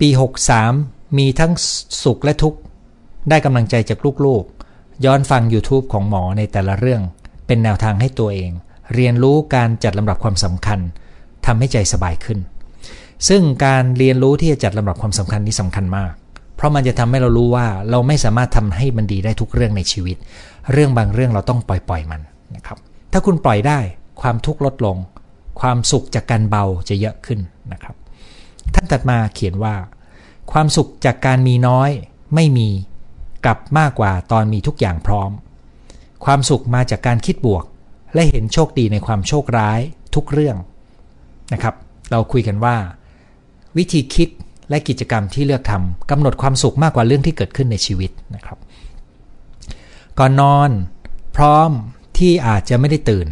ปี 63 มีทั้งสุขและทุกข์ ได้กำลังใจจากลูกๆ ย้อนฟัง YouTube ของหมอในแต่ละเรื่อง เป็นแนวทางให้ตัวเอง เรียนรู้การจัดลำดับความสำคัญทำให้ใจสบายขึ้น ซึ่งการเรียนรู้ที่จะจัดลำดับความสำคัญนี้สำคัญมาก เพราะมันจะทำให้เรารู้ว่าเราไม่สามารถทำให้มันดีได้ทุกเรื่องในชีวิต เรื่องบางเรื่องเราต้องปล่อยปล่อยมันนะครับ ถ้าคุณปล่อยได้ความทุกข์ลดลง ความสุขจากการเบาจะเยอะขึ้นนะครับ ท่านตัดมาเขียนว่า ความสุขจากการมีน้อย ไม่มีกลับมากกว่าตอนมีทุกอย่างพร้อม ความสุขมาจากการคิดบวก และเห็นโชคดีในความโชคร้ายทุกเรื่องนะครับ เราคุยกันว่า วิธีคิดและกิจกรรมที่เลือกทำกำหนดความสุขมากกว่าเรื่องที่เกิดขึ้นในชีวิตนะครับ ก่อนนอน พร้อมที่อาจจะไม่ได้ตื่น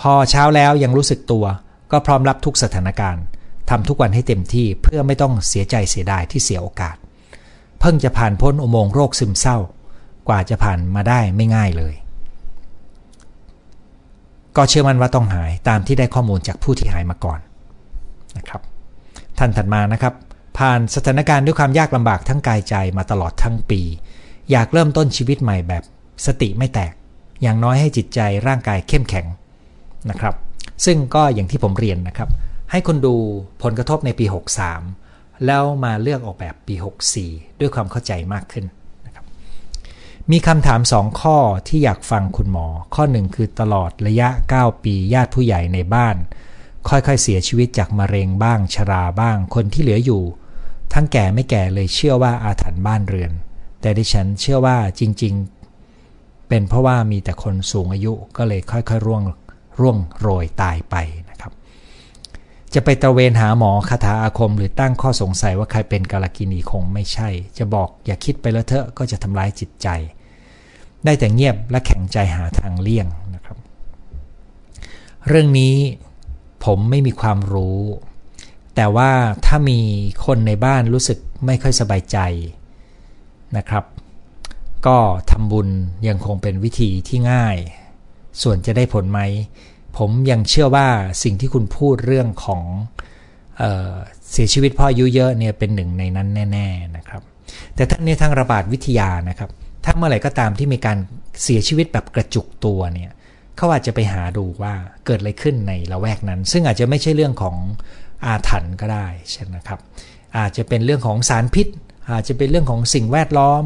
พอเช้าแล้วยังรู้สึกตัว ก็พร้อมรับทุกสถานการณ์ ทำทุกวันให้เต็มที่เพื่อไม่ต้องเสียใจเสียดายที่เสียโอกาส เพิ่งจะผ่านพ้นอุโมงค์โรคซึมเศร้า กว่าจะผ่านมาได้ไม่ง่ายเลย ก็เชื่อมั่นว่าต้องหายตามที่ได้ข้อมูลจากผู้ที่หายมาก่อนนะครับท่านถัดมานะครับผ่านสถานการณ์ด้วยความยากลำบากทั้งกายใจมาตลอดทั้งปี อยากเริ่มต้นชีวิตใหม่แบบสติไม่แตก อย่างน้อยให้จิตใจร่างกายเข้มแข็งนะครับ ซึ่งก็อย่างที่ผมเรียนนะครับ ให้คนดูผลกระทบในปี 63 แล้วมาเลือกออกแบบปี 64 ด้วยความเข้าใจมากขึ้นนะครับมีคำถาม 2 ข้อที่อยากฟังคุณหมอ ข้อ1คือตลอดระยะ 9 ปีญาติผู้ใหญ่ในบ้าน ค่อยๆ เสียชีวิตจากมะเร็งบ้าง ชราบ้าง คนที่เหลืออยู่ ทั้งแก่ไม่แก่เลยเชื่อว่าอาถรรพ์บ้านเรือน แต่ดิฉันเชื่อว่าจริง ๆ เป็นเพราะว่ามีแต่คนสูงอายุก็เลยค่อยๆร่วงร่วงโรยตายไป จะไปตระเวนหาหมอคาถาอาคม หรือตั้งข้อสงสัยว่าใครเป็นกาลกินีคงไม่ใช่ จะบอกอย่าคิดไปแล้วเถอะก็จะทำร้ายจิตใจ ได้แต่เงียบและแข็งใจหาทางเลี่ยงนะครับ เรื่องนี้ผมไม่มีความรู้ แต่ว่าถ้ามีคนในบ้านรู้สึกไม่ค่อยสบายใจนะครับ ก็ทำบุญยังคงเป็นวิธีที่ง่าย ส่วนจะได้ผลไหม ผมยังเชื่อว่าสิ่งที่คุณพูดเรื่องของเออเสียชีวิตพ่ออายุเยอะเนี่ยเป็นหนึ่งในนั้นแน่ ๆนะครับ แต่ทั้งในทางระบาดวิทยานะครับ ถ้าเมื่อไหร่ก็ตามที่มีการเสียชีวิตแบบกระจุกตัวเนี่ยเขาอาจจะไปหาดูว่าเกิดอะไรขึ้นในละแวกนั้น ซึ่งอาจจะไม่ใช่เรื่องของอาถรรพ์ก็ได้ใช่ไหมครับ อาจจะเป็นเรื่องของสารพิษ อาจจะเป็นเรื่องของสิ่งแวดล้อม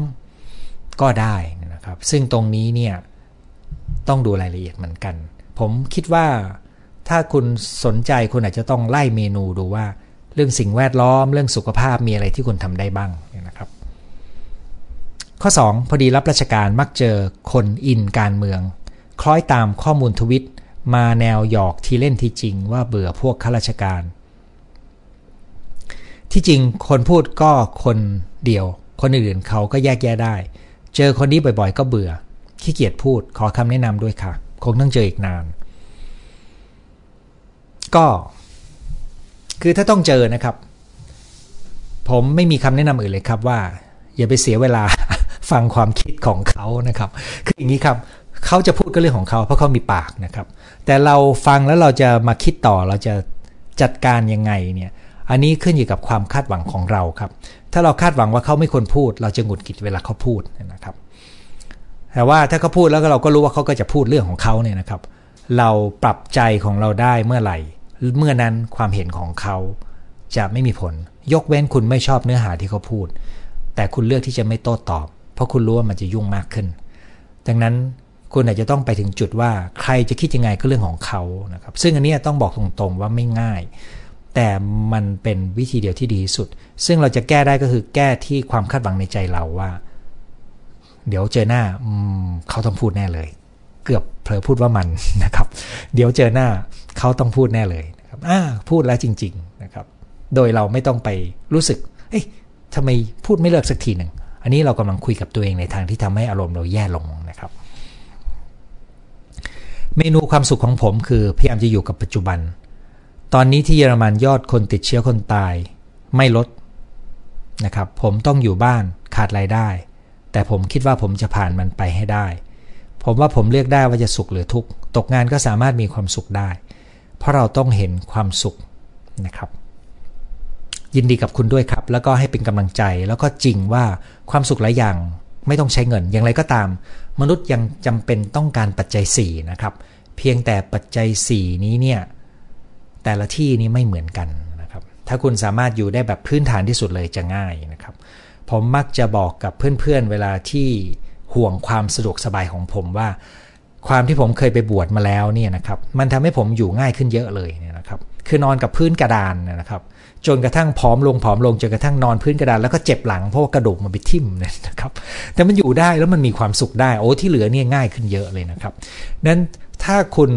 ก็ได้นะครับ ซึ่งตรงนี้เนี่ยต้องดูรายละเอียดเหมือนกัน ผมคิดว่าถ้าคุณสนใจคุณอาจจะต้องไล่เมนูดูว่า เรื่องสิ่งแวดล้อม เรื่องสุขภาพมีอะไรที่คุณทำได้บ้างนะครับ ข้อ 2 พอดีรับราชการมักเจอคนอินการเมือง คล้อยตามข้อมูลทวิตมาแนวหยอกที่เล่นที่จริงว่าเบื่อพวกข้าราชการ ที่จริงคนพูดก็คนเดียว คนอื่นเขาก็แยกแยะได้ เจอคนนี้บ่อยๆ ก็เบื่อขี้เกียจพูดขอคำแนะนำด้วยค่ะ คงต้องเจออีกนาน ก็ คือถ้าต้องเจอนะครับ ผมไม่มีคำแนะนำอื่นเลยครับว่า อย่าไปเสียเวลาฟังความคิดของเขานะครับ คืออย่างนี้ครับเขาจะพูดก็เรื่องของเขาเพราะเขามีปากนะครับ แต่เราฟังแล้วเราจะมาคิดต่อเราจะจัดการยังไงเนี่ย อันนี้ขึ้นอยู่กับความคาดหวังของเราครับ ถ้าเราคาดหวังว่าเขาไม่ควรพูด เราจะหงุดหงิดเวลาเขาพูดนะครับ แต่ว่าถ้าเขาพูดแล้วเราก็รู้ว่าเขาก็จะพูดเรื่องของเขาเนี่ยนะครับ เราปรับใจของเราได้เมื่อไหร่ เมื่อนั้นความเห็นของเขาจะไม่มีผล ยกเว้นคุณไม่ชอบเนื้อหาที่เขาพูด แต่คุณเลือกที่จะไม่โต้ตอบ เพราะคุณรู้ว่ามันจะยุ่งมากขึ้น ดังนั้นคุณอาจจะต้องไปถึงจุดว่าใครจะคิดยังไงก็เรื่องของเขานะครับ ซึ่งอันนี้ต้องบอกตรงๆว่าไม่ง่าย แต่มันเป็นวิธีเดียวที่ดีที่สุด ซึ่งเราจะแก้ได้ก็คือแก้ที่ความคาดหวังในใจเราว่า เดี๋ยวเจอหน้าเขาต้องพูดแน่เลย เกือบเผลอพูดว่ามันนะครับ เดี๋ยวเจอหน้าเขาต้องพูดแน่เลยนะครับอ่าพูดแล้วจริง ๆนะครับ โดยเราไม่ต้องไปรู้สึก เอ้ยทำไมพูดไม่เลิกสักทีหนึ่งอันนี้เรากำลังคุยกับตัวเองในทางที่ทำให้อารมณ์เราแย่ลงนะครับ เมนูความสุขของผมคือพยายามจะอยู่กับปัจจุบัน ตอนนี้ที่เยอรมันยอดคนติดเชื้อคนตาย ไม่ลดนะครับ ผมต้องอยู่บ้านขาดรายได้ แต่ผมคิดว่าผมจะผ่านมันไปให้ได้ ผมว่าผมเลือกได้ว่าจะสุขหรือทุกข์ ตกงานก็สามารถมีความสุขได้ เพราะเราต้องเห็นความสุขนะครับ ยินดีกับคุณด้วยครับ แล้วก็ให้เป็นกำลังใจ แล้วก็จริงว่าความสุขหลายอย่างไม่ต้องใช้เงิน อย่างไรก็ตาม มนุษย์ยังจำเป็นต้องการปัจจัย4นะครับ เพียงแต่ปัจจัย 4 นี้เนี่ย แต่ละที่นี้ไม่เหมือนกันนะครับ ถ้าคุณสามารถอยู่ได้แบบพื้นฐานที่สุดเลยจะง่ายนะครับ ผมมักจะบอกกับเพื่อนๆเวลาที่ห่วงความสะดวกสบายของผมว่า ความที่ผมเคยไปบวชมาแล้วเนี่ยนะครับมันทำให้ผมอยู่ง่ายขึ้นเยอะเลยเนี่ยนะครับคือนอนกับพื้นกระดานนะครับ จนกระทั่งผอมลงผอมลงจนกระทั่งนอนพื้นกระดานแล้วก็เจ็บหลังเพราะว่ากระดูกมันไปทิ่มนะครับ แต่มันอยู่ได้แล้วมันมีความสุขได้โอ้ที่เหลือเนี่ยง่ายขึ้นเยอะเลยนะครับนั้นถ้าคุณ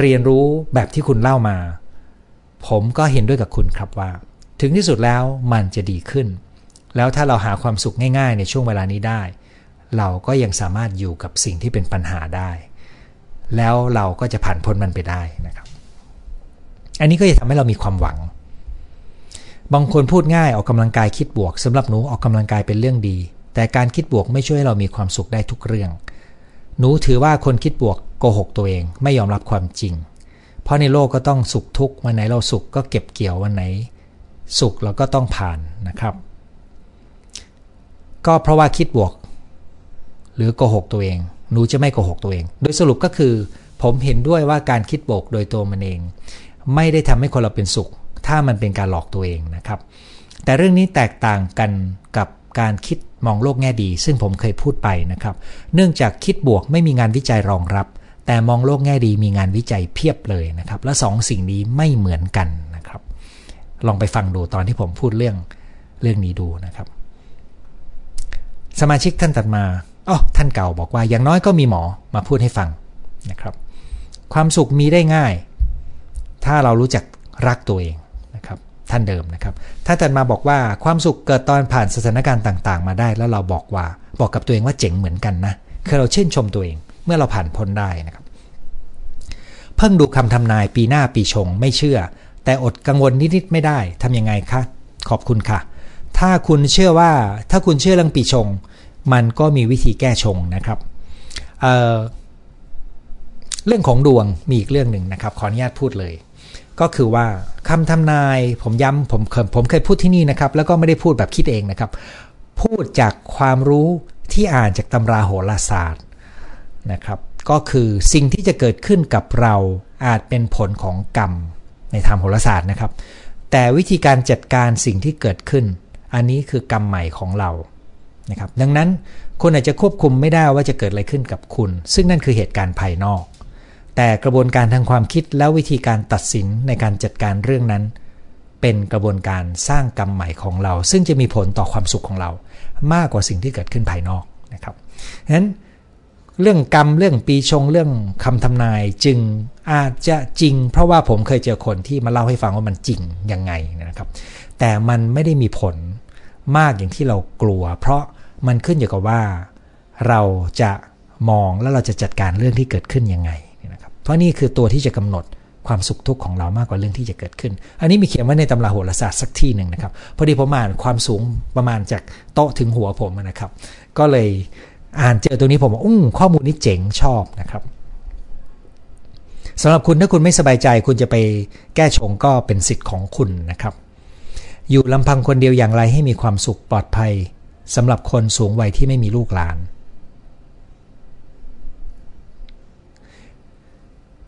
เรียนรู้แบบที่คุณเล่ามา ผมก็เห็นด้วยกับคุณครับว่า ถึงที่สุดแล้วมันจะดีขึ้น แล้วถ้าเราหาความสุขง่าย ๆ ในช่วงเวลานี้ได้ เราก็ยังสามารถอยู่กับสิ่งที่เป็นปัญหาได้ แล้วเราก็จะผ่านพ้นมันไปได้นะครับ อันนี้ก็จะทำให้เรามีความหวัง บางคนพูดง่ายออกกำลังกายคิดบวกสำหรับหนูออกกำลังกายเป็นเรื่องดี แต่การคิดบวกไม่ช่วยให้เรามีความสุขได้ทุกเรื่อง หนูถือว่าคนคิดบวกโกหกตัวเองไม่ยอมรับความจริง เพราะในโลกก็ต้องสุขทุกข์วันไหนเราสุขก็เก็บเกี่ยววันไหน สุขเราก็ต้องผ่านนะครับ ก็เพราะว่าคิดบวก หรือโกหกตัวเอง หนูจะไม่โกหกตัวเอง โดยสรุปก็คือ ผมเห็นด้วยว่าการคิดบวกโดยตัวมันเอง ไม่ได้ทำให้คนเราเป็นสุข ถ้ามันเป็นการหลอกตัวเองนะครับ แต่เรื่องนี้แตกต่างกันกับการคิดมองโลกแง่ดี ซึ่งผมเคยพูดไปนะครับ เนื่องจากคิดบวกไม่มีงานวิจัยรองรับ แต่มองโลกแง่ดีมีงานวิจัยเพียบเลยนะครับ และสองสิ่งนี้ไม่เหมือนกันนะครับ ลองไปฟังดูตอนที่ผมพูดเรื่องเรื่องนี้ดูนะครับ สมาชิกท่านตัดมาอ๋อท่านเก่าบอกว่าอย่างน้อยก็มีหมอมาพูดให้ฟังนะครับ ความสุขมีได้ง่าย ถ้าเรารู้จักรักตัวเองนะครับท่านเดิมนะครับถ้าตัดมาบอกว่าความสุขเกิดตอนผ่านสถานการณ์ต่าง ๆ มาได้แล้วเราบอกว่าบอกกับตัวเองว่าเจ๋งเหมือนกันนะคือเราชื่นชมตัวเองเมื่อเราผ่านพ้นได้นะครับ เพิ่งดูคำทำนายปีหน้าปีชงไม่เชื่อ แต่อดกังวลนิด ๆ ไม่ได้ทำยังไงคะ ขอบคุณค่ะ ถ้าคุณเชื่อว่าถ้าคุณเชื่อเรื่องปีชง มันก็มีวิธีแก้ชงนะครับเเรื่องของดวงมีอีกเรื่องหนึ่งนะครับ ขออนุญาตพูดเลย ก็คือว่าคำทำนายผมย้ำผมเผมเคยพูดที่นี่นะครับ แล้วก็ไม่ได้พูดแบบคิดเองนะครับ พูดจากความรู้ที่อ่านจากตำราโหราศาสตร์นะครับ ก็คือสิ่งที่จะเกิดขึ้นกับเราอาจเป็นผลของกรรมในทางโหราศาสตร์นะครับ แต่วิธีการจัดการสิ่งที่เกิดขึ้น อันนี้คือกรรมใหม่ของเรานะครับดังนั้นคุณอาจจะควบคุมไม่ได้ว่าจะเกิดอะไรขึ้นกับคุณ ซึ่งนั่นคือเหตุการณ์ภายนอก แต่กระบวนการทางความคิดแล้ววิธีการตัดสินในการจัดการเรื่องนั้น เป็นกระบวนการสร้างกรรมใหม่ของเรา ซึ่งจะมีผลต่อความสุขของเรา มากกว่าสิ่งที่เกิดขึ้นภายนอกนะครับฉะนั้นเรื่องกรรมเรื่องปีชงเรื่องคำทำนายจึงอาจจะจริง เพราะว่าผมเคยเจอคนที่มาเล่าให้ฟังว่ามันจริงยังไงนะครับ แต่มันไม่ได้มีผล มากอย่างที่เรากลัว เพราะมันขึ้นอยู่กับว่าเราจะมองแล้วเราจะจัดการเรื่องที่เกิดขึ้นยังไงนะครับเพราะนี่คือตัวที่จะกำหนดความสุขทุกข์ของเรามากกว่าเรื่องที่จะเกิดขึ้น อันนี้มีเขียนไว้ในตำราโหราศาสตร์สักที่หนึ่งนะครับ พอดีผมอ่านความสูงประมาณจากโต๊ะถึงหัวผมนะครับ ก็เลยอ่านเจอตัวนี้ผมว่าอุ้งข้อมูลนี้เจ๋งชอบนะครับสำหรับคุณถ้าคุณไม่สบายใจ คุณจะไปแก้ชงก็เป็นสิทธิ์ของคุณนะครับ อยู่ลำพังคนเดียวอย่างไรให้มีความสุขปลอดภัยสำหรับคนสูงวัยที่ไม่มีลูกหลาน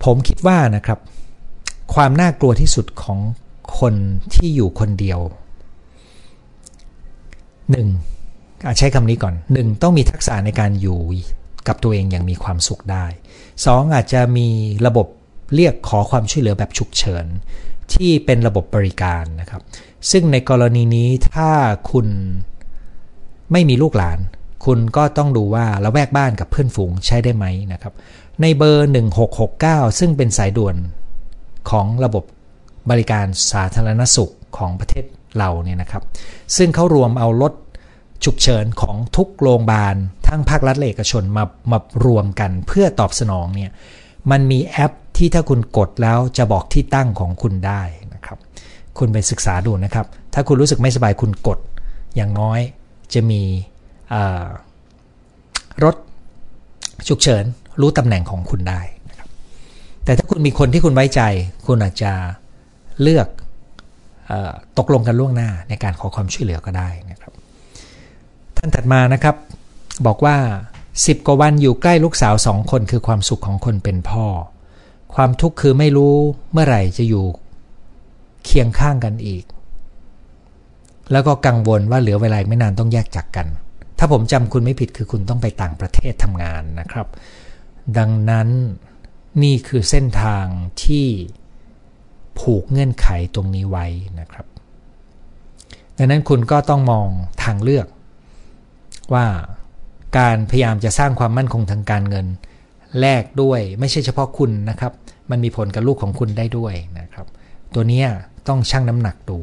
ผมคิดว่านะครับ ความน่ากลัวที่สุดของคนที่อยู่คนเดียวหนึ่งใช้คำนี้ก่อนหนึ่งต้องมีทักษะในการอยู่กับตัวเองอย่างมีความสุขได้สองอาจจะมีระบบเรียกขอความช่วยเหลือแบบฉุกเฉิน ที่เป็นระบบบริการนะครับ ซึ่งในกรณีนี้ถ้าคุณไม่มีลูกหลาน คุณก็ต้องดูว่าละแวกบ้านกับเพื่อนฝูงใช้ได้ไหมนะครับ ในเบอร์ 1669 ซึ่งเป็นสายด่วนของระบบบริการสาธารณสุขของประเทศเราเนี่ยนะครับ ซึ่งเขารวมเอารถฉุกเฉินของทุกโรงพยาบาล ทั้งภาครัฐและเอกชนมามารวมกันเพื่อตอบสนองเนี่ย มันมีแอป ที่ถ้าคุณกดแล้วจะบอกที่ตั้งของคุณได้นะครับ คุณไปศึกษาดูนะครับ ถ้าคุณรู้สึกไม่สบายคุณกด อย่างน้อยจะมีรถฉุกเฉินรู้ตำแหน่งของคุณได้นะครับ แต่ถ้าคุณมีคนที่คุณไว้ใจ คุณอาจจะเลือกตกลงกันล่วงหน้าในการขอความช่วยเหลือก็ได้นะครับ ท่านถัดมานะครับ บอกว่า 10 กว่าวันอยู่ใกล้ลูกสาวสองคนคือความสุขของคนเป็นพ่อ ความทุกข์คือไม่รู้เมื่อไหร่จะอยู่เคียงข้างกันอีก แล้วก็กังวลว่าเหลือเวลาไม่นานต้องแยกจากกัน ถ้าผมจำคุณไม่ผิดคือคุณต้องไปต่างประเทศทำงานนะครับ ดังนั้นนี่คือเส้นทางที่ผูกเงื่อนไขตรงนี้ไว้นะครับ ดังนั้นคุณก็ต้องมองทางเลือก ว่าการพยายามจะสร้างความมั่นคงทางการเงิน แลกด้วยไม่ใช่เฉพาะคุณนะครับ มันมีผลกับลูกของคุณได้ด้วยนะครับ ตัวนี้ต้องชั่งน้ำหนักดู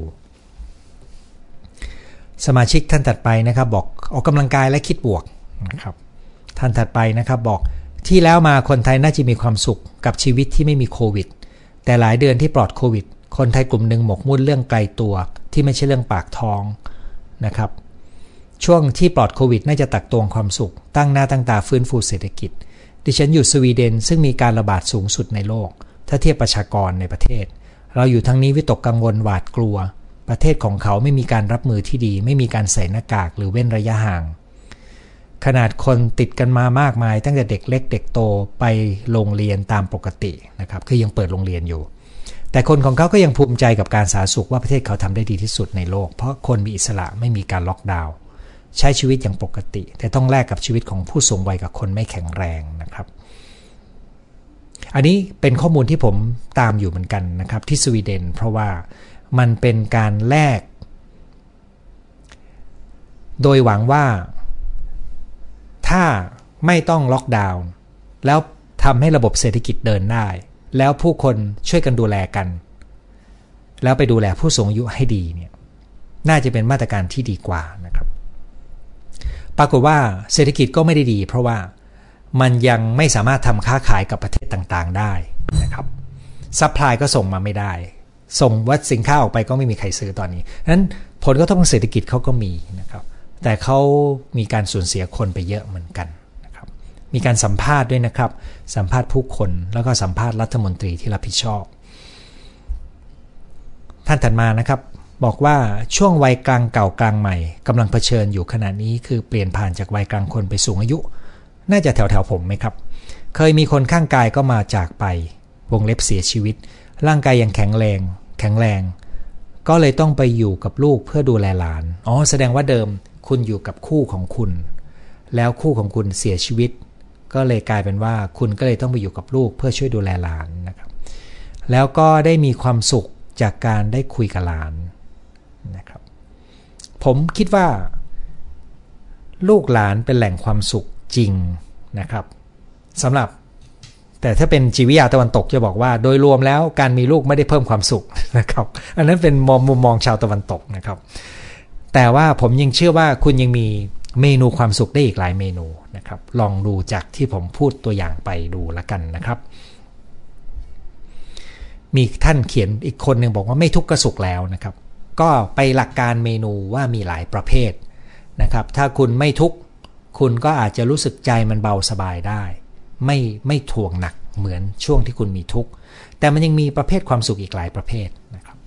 สมาชิกท่านถัดไปนะครับบอกออกกำลังกายและคิดบวกนะครับท่านถัดไปนะครับบอกที่แล้วมาคนไทยน่าจะมีความสุขกับชีวิตที่ไม่มีโควิด แต่หลายเดือนที่ปลอดโควิด คนไทยกลุ่มหนึ่งหมกมุ่นเรื่องไกลตัวที่ไม่ใช่เรื่องปากท้องนะครับ ช่วงที่ปลอดโควิด น่าจะตักตวงความสุข ตั้งหน้าตั้งตาฟื้นฟูเศรษฐกิจ ดิฉันอยู่สวีเดนซึ่งมีการระบาดสูงสุดในโลก ถ้าเทียบประชากรในประเทศ เราอยู่ทั้งนี้วิตกกังวลหวาดกลัว ประเทศของเขาไม่มีการรับมือที่ดี ไม่มีการใส่หน้ากากหรือเว้นระยะห่าง ขนาดคนติดกันมามากมาย ตั้งแต่เด็กเล็กเด็กโตไปโรงเรียนตามปกตินะครับคือยังเปิดโรงเรียนอยู่ แต่คนของเขาก็ยังภูมิใจกับการสาธารณสุขว่าประเทศเขาทำได้ดีที่สุดในโลก เพราะคนมีอิสระไม่มีการล็อกดาวน์ ใช้ชีวิตอย่างปกติ แต่ต้องแลกกับชีวิตของผู้สูงวัยกับคนไม่แข็งแรงนะครับอันนี้เป็นข้อมูลที่ผมตามอยู่เหมือนกันนะครับที่สวีเดน เพราะว่ามันเป็นการแลก โดยหวังว่า ถ้าไม่ต้องล็อกดาวน์แล้วทำให้ระบบเศรษฐกิจเดินได้ แล้วผู้คนช่วยกันดูแลกัน แล้วไปดูแลผู้สูงอายุให้ดีเนี่ยน่าจะเป็นมาตรการที่ดีกว่านะครับ ปรากฏว่าเศรษฐกิจก็ไม่ได้ดี เพราะว่ามันยังไม่สามารถทำค้าขายกับประเทศต่างๆได้นะครับ supply ก็ส่งมาไม่ได้ ส่งวัตสินค้าออกไปก็ไม่มีใครซื้อตอนนี้นั้นผลกระทบทางเศรษฐกิจเขาก็มีนะครับ แต่เขามีการสูญเสียคนไปเยอะเหมือนกันนะครับ มีการสัมภาษณ์ด้วยนะครับ สัมภาษณ์ผู้คนแล้วก็สัมภาษณ์รัฐมนตรีที่รับผิดชอบ ท่านถัดมานะครับ บอกว่าช่วงวัยกลางเก่ากลางใหม่กำลังเผชิญอยู่ขณะนี้คือเปลี่ยนผ่านจากวัยกลางคนไปสูงอายุ น่าจะแถวๆผมไหมครับ เคยมีคนข้างกายก็มาจากไป วงเล็บเสียชีวิต ร่างกายยังแข็งแรง แข็งแรง ก็เลยต้องไปอยู่กับลูกเพื่อดูแลหลาน อ๋อ แสดงว่าเดิมคุณอยู่กับคู่ของคุณ แล้วคู่ของคุณเสียชีวิต ก็เลยกลายเป็นว่าคุณก็เลยต้องไปอยู่กับลูกเพื่อช่วยดูแลหลานนะครับ แล้วก็ได้มีความสุขจากการได้คุยกับหลาน ผมคิดว่า ลูกหลานเป็นแหล่งความสุขจริงนะครับสำหรับ แต่ถ้าเป็นจิวิยาตะวันตกจะบอกว่า โดยรวมแล้วการมีลูกไม่ได้เพิ่มความสุขนะครับ อันนั้นเป็นมมุมมองชาวตะวันตกนะครับ แต่ว่าผมยังเชื่อว่าคุณยังมีเมนูความสุขได้อีกหลายเมนูนะครับ ลองดูจากที่ผมพูดตัวอย่างไปดูละกันนะครับ มีท่านเขียนอีกคนหนึ่งบอกว่าไม่ทุกข์ก็สุขแล้วนะครับ ก็ไปหลักการเมนูว่ามีหลายประเภทนะครับ ถ้าคุณไม่ทุกข์คุณก็อาจจะรู้สึกใจมันเบาสบายได้ ไม่ไม่ถ่วงหนักเหมือนช่วงที่คุณมีทุกข์แต่มันยังมีประเภทความสุขอีกหลายประเภทนะครับ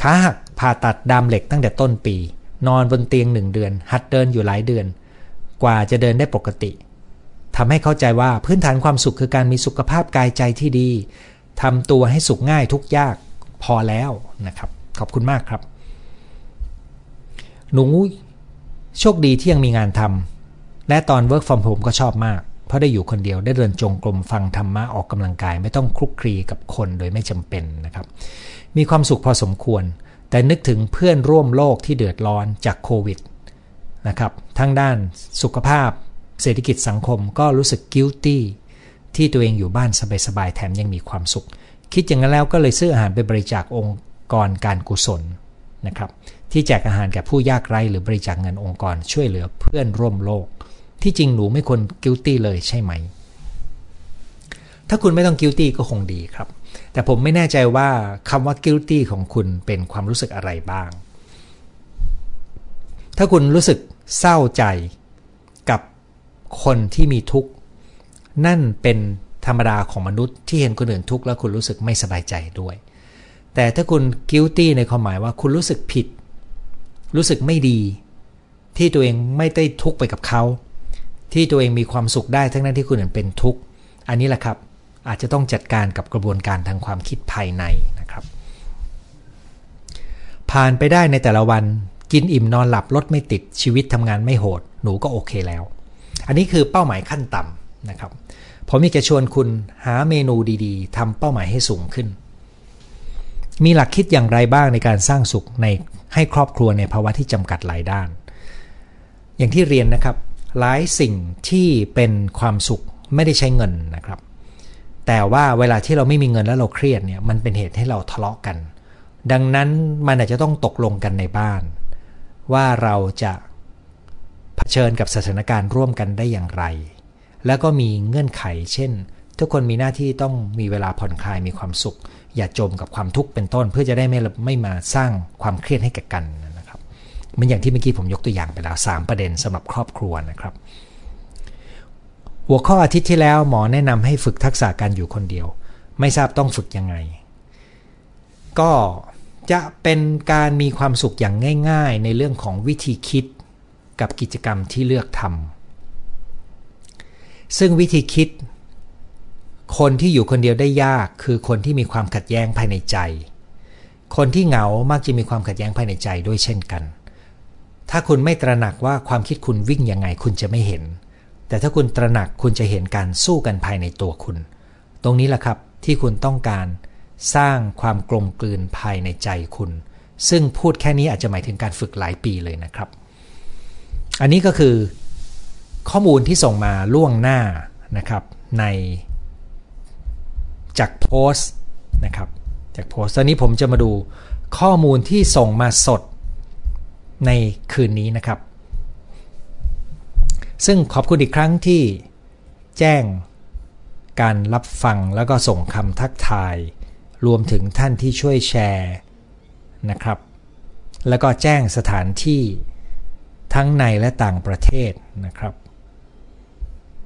ขาหักผ่าตัดดามเหล็กตั้งแต่ต้นปี นอนบนเตียงหนึ่งเดือน หัดเดินอยู่หลายเดือน กว่าจะเดินได้ปกติทำให้เข้าใจว่าพื้นฐานความสุขคือการมีสุขภาพกายใจที่ดีทำตัวให้สุขง่ายทุกยากพอแล้วนะครับ ขอบคุณมากครับ หนูโชคดีที่ยังมีงานทำและตอน work from home ก็ชอบมาก เพราะได้อยู่คนเดียวได้เดินจงกรมฟังธรรมะออกกำลังกาย ไม่ต้องคลุกคลีกับคนโดยไม่จำเป็นนะครับ มีความสุขพอสมควร แต่นึกถึงเพื่อนร่วมโลกที่เดือดร้อนจากโควิดนะครับทั้งด้านสุขภาพ เศรษฐกิจสังคมก็รู้สึก guilty ที่ตัวเองอยู่บ้านสบายๆแถมยังมีความสุข คิดอย่างนั้นแล้วก็เลยซื้ออาหารไปบริจาคองค์ กรการกุศลนะครับที่แจกอาหารแก่ผู้ยากไร้หรือบริจาคเงินองค์กรช่วยเหลือเพื่อนร่วมโลก ที่จริงหนูไม่ควร guilty เลยใช่ไหม ถ้าคุณไม่ต้อง guilty ก็คงดีครับ แต่ผมไม่แน่ใจว่าคำว่า guilty ของคุณเป็นความรู้สึกอะไรบ้าง ถ้าคุณรู้สึกเศร้าใจกับคนที่มีทุกข์ นั่นเป็นธรรมดาของมนุษย์ที่เห็นคนอื่นทุกข์แล้วคุณรู้สึกไม่สบายใจด้วย แต่ถ้าคุณ guilty ในความหมายว่าคุณรู้สึกผิด รู้สึกไม่ดี ที่ตัวเองไม่ได้ทุกข์ไปกับเขา ที่ตัวเองมีความสุขได้ทั้งนั้นที่คุณเป็นทุกข์อันนี้แหละครับอาจจะต้องจัดการกับกระบวนการทางความคิดภายในนะครับ ผ่านไปได้ในแต่ละวันกินอิ่มนอนหลับรถไม่ติดชีวิตทำงานไม่โหด หนูก็โอเคแล้ว อันนี้คือเป้าหมายขั้นต่ำนะครับผมอยากจะชวนคุณหาเมนูดีๆทำเป้าหมายให้สูงขึ้น มีหลักคิดอย่างไรบ้างในการสร้างสุขในให้ครอบครัวในภาวะที่จำกัดหลายด้าน อย่างที่เรียนนะครับ หลายสิ่งที่เป็นความสุขไม่ได้ใช้เงินนะครับ แต่ว่าเวลาที่เราไม่มีเงินแล้วเราเครียดเนี่ยมันเป็นเหตุให้เราทะเลาะกัน ดังนั้นมันอาจจะต้องตกลงกันในบ้าน ว่าเราจะเผชิญกับสถานการณ์ร่วมกันได้อย่างไร แล้วก็มีเงื่อนไข เช่น ทุกคนมีหน้าที่ต้องมีเวลาผ่อนคลายมีความสุข อย่าจมกับความทุกข์เป็นต้น เพื่อจะได้ไม่ไม่มาสร้างความเครียดให้แก่กันนะครับเหมือนอย่างที่เมื่อกี้ผมยกตัวอย่างไปแล้ว 3 ประเด็นสำหรับครอบครัวนะครับ หัวข้ออาทิตย์ที่แล้วหมอแนะนำให้ฝึกทักษะการอยู่คนเดียว ไม่ทราบต้องฝึกยังไง ก็จะเป็นการมีความสุขอย่างง่าย ๆ ในเรื่องของวิธีคิดกับกิจกรรมที่เลือกทำซึ่งวิธีคิด คนที่อยู่คนเดียวได้ยากคือคนที่มีความขัดแย้งภายในใจ คนที่เหงามักจะมีความขัดแย้งภายในใจด้วยเช่นกัน ถ้าคุณไม่ตระหนักว่าความคิดคุณวิ่งยังไงคุณจะไม่เห็น แต่ถ้าคุณตระหนักคุณจะเห็นการสู้กันภายในตัวคุณ ตรงนี้แหละครับที่คุณต้องการสร้างความกลมกลืนภายในใจคุณ ซึ่งพูดแค่นี้อาจจะหมายถึงการฝึกหลายปีเลยนะครับ อันนี้ก็คือข้อมูลที่ส่งมาล่วงหน้านะครับใน จากโพสต์นะครับจากโพสต์ตอนนี้ผมจะมาดูข้อมูลที่ส่งมาสดในคืนนี้นะครับ ซึ่งขอบคุณอีกครั้งที่แจ้งการรับฟังแล้วก็ส่งคำทักทาย รวมถึงท่านที่ช่วยแชร์นะครับ แล้วก็แจ้งสถานที่ทั้งในและต่างประเทศนะครับ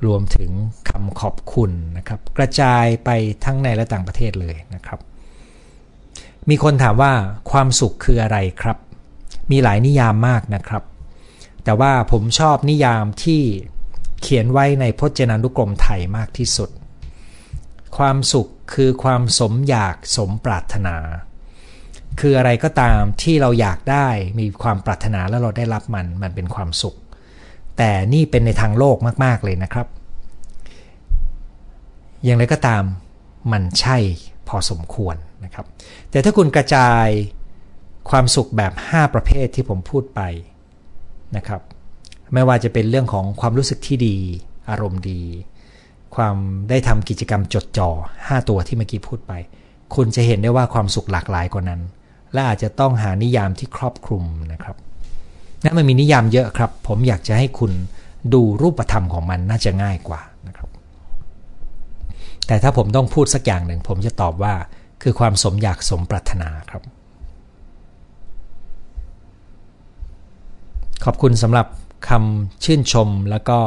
รวมถึงคำขอบคุณนะครับ กระจายไปทั้งในและต่างประเทศเลยนะครับ มีคนถามว่าความสุขคืออะไรครับ มีหลายนิยามมากนะครับ แต่ว่าผมชอบนิยามที่เขียนไว้ในพจนานุกรมไทยมากที่สุด ความสุขคือความสมอยากสมปรารถนา คืออะไรก็ตามที่เราอยากได้มีความปรารถนาแล้วเราได้รับมันมันเป็นความสุข แต่นี่เป็นในทางโลกมาก ๆ เลยนะครับ อย่างไรก็ตามมันใช่พอสมควรนะครับ แต่ถ้าคุณกระจายความสุขแบบ 5 ประเภทที่ผมพูดไปนะครับ ไม่ว่าจะเป็นเรื่องของความรู้สึกที่ดี อารมณ์ดี ความได้ทำกิจกรรมจดจ่อ 5 ตัวที่เมื่อกี้พูดไป คุณจะเห็นได้ว่าความสุขหลากหลายกว่านั้น และอาจจะต้องหานิยามที่ครอบคลุมนะครับ นั่นมันมีนิยามเยอะครับ ผมอยากจะให้คุณดูรูปธรรมของมันน่าจะง่ายกว่านะครับ แต่ถ้าผมต้องพูดสักอย่างหนึ่ง ผมจะตอบว่าคือความสมอยากสมปรารถนาครับ ขอบคุณสำหรับคำชื่นชมแล้วก็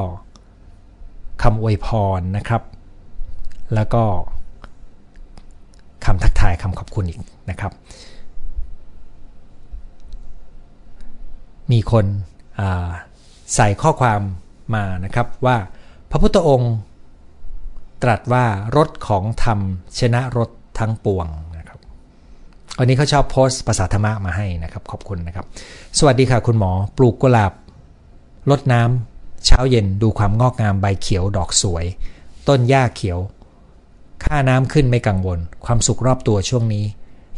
คำอวยพรนะครับ แล้วก็คำทักทายคำขอบคุณอีกนะครับ มีคนใส่ข้อความมานะครับว่าพระพุทธองค์ตรัสว่ารถของธรรมชนะรถทั้งปวงนะครับวันนี้เขาชอบโพสต์ภาษาธรรมะมาให้นะครับ ขอบคุณนะครับ สวัสดีค่ะคุณหมอ ปลูกกุหลาบลดน้ำเช้าเย็นดูความงอกงามใบเขียวดอกสวย ต้นหญ้าเขียว ค่าน้ำขึ้นไม่กังวล ความสุขรอบตัวช่วงนี้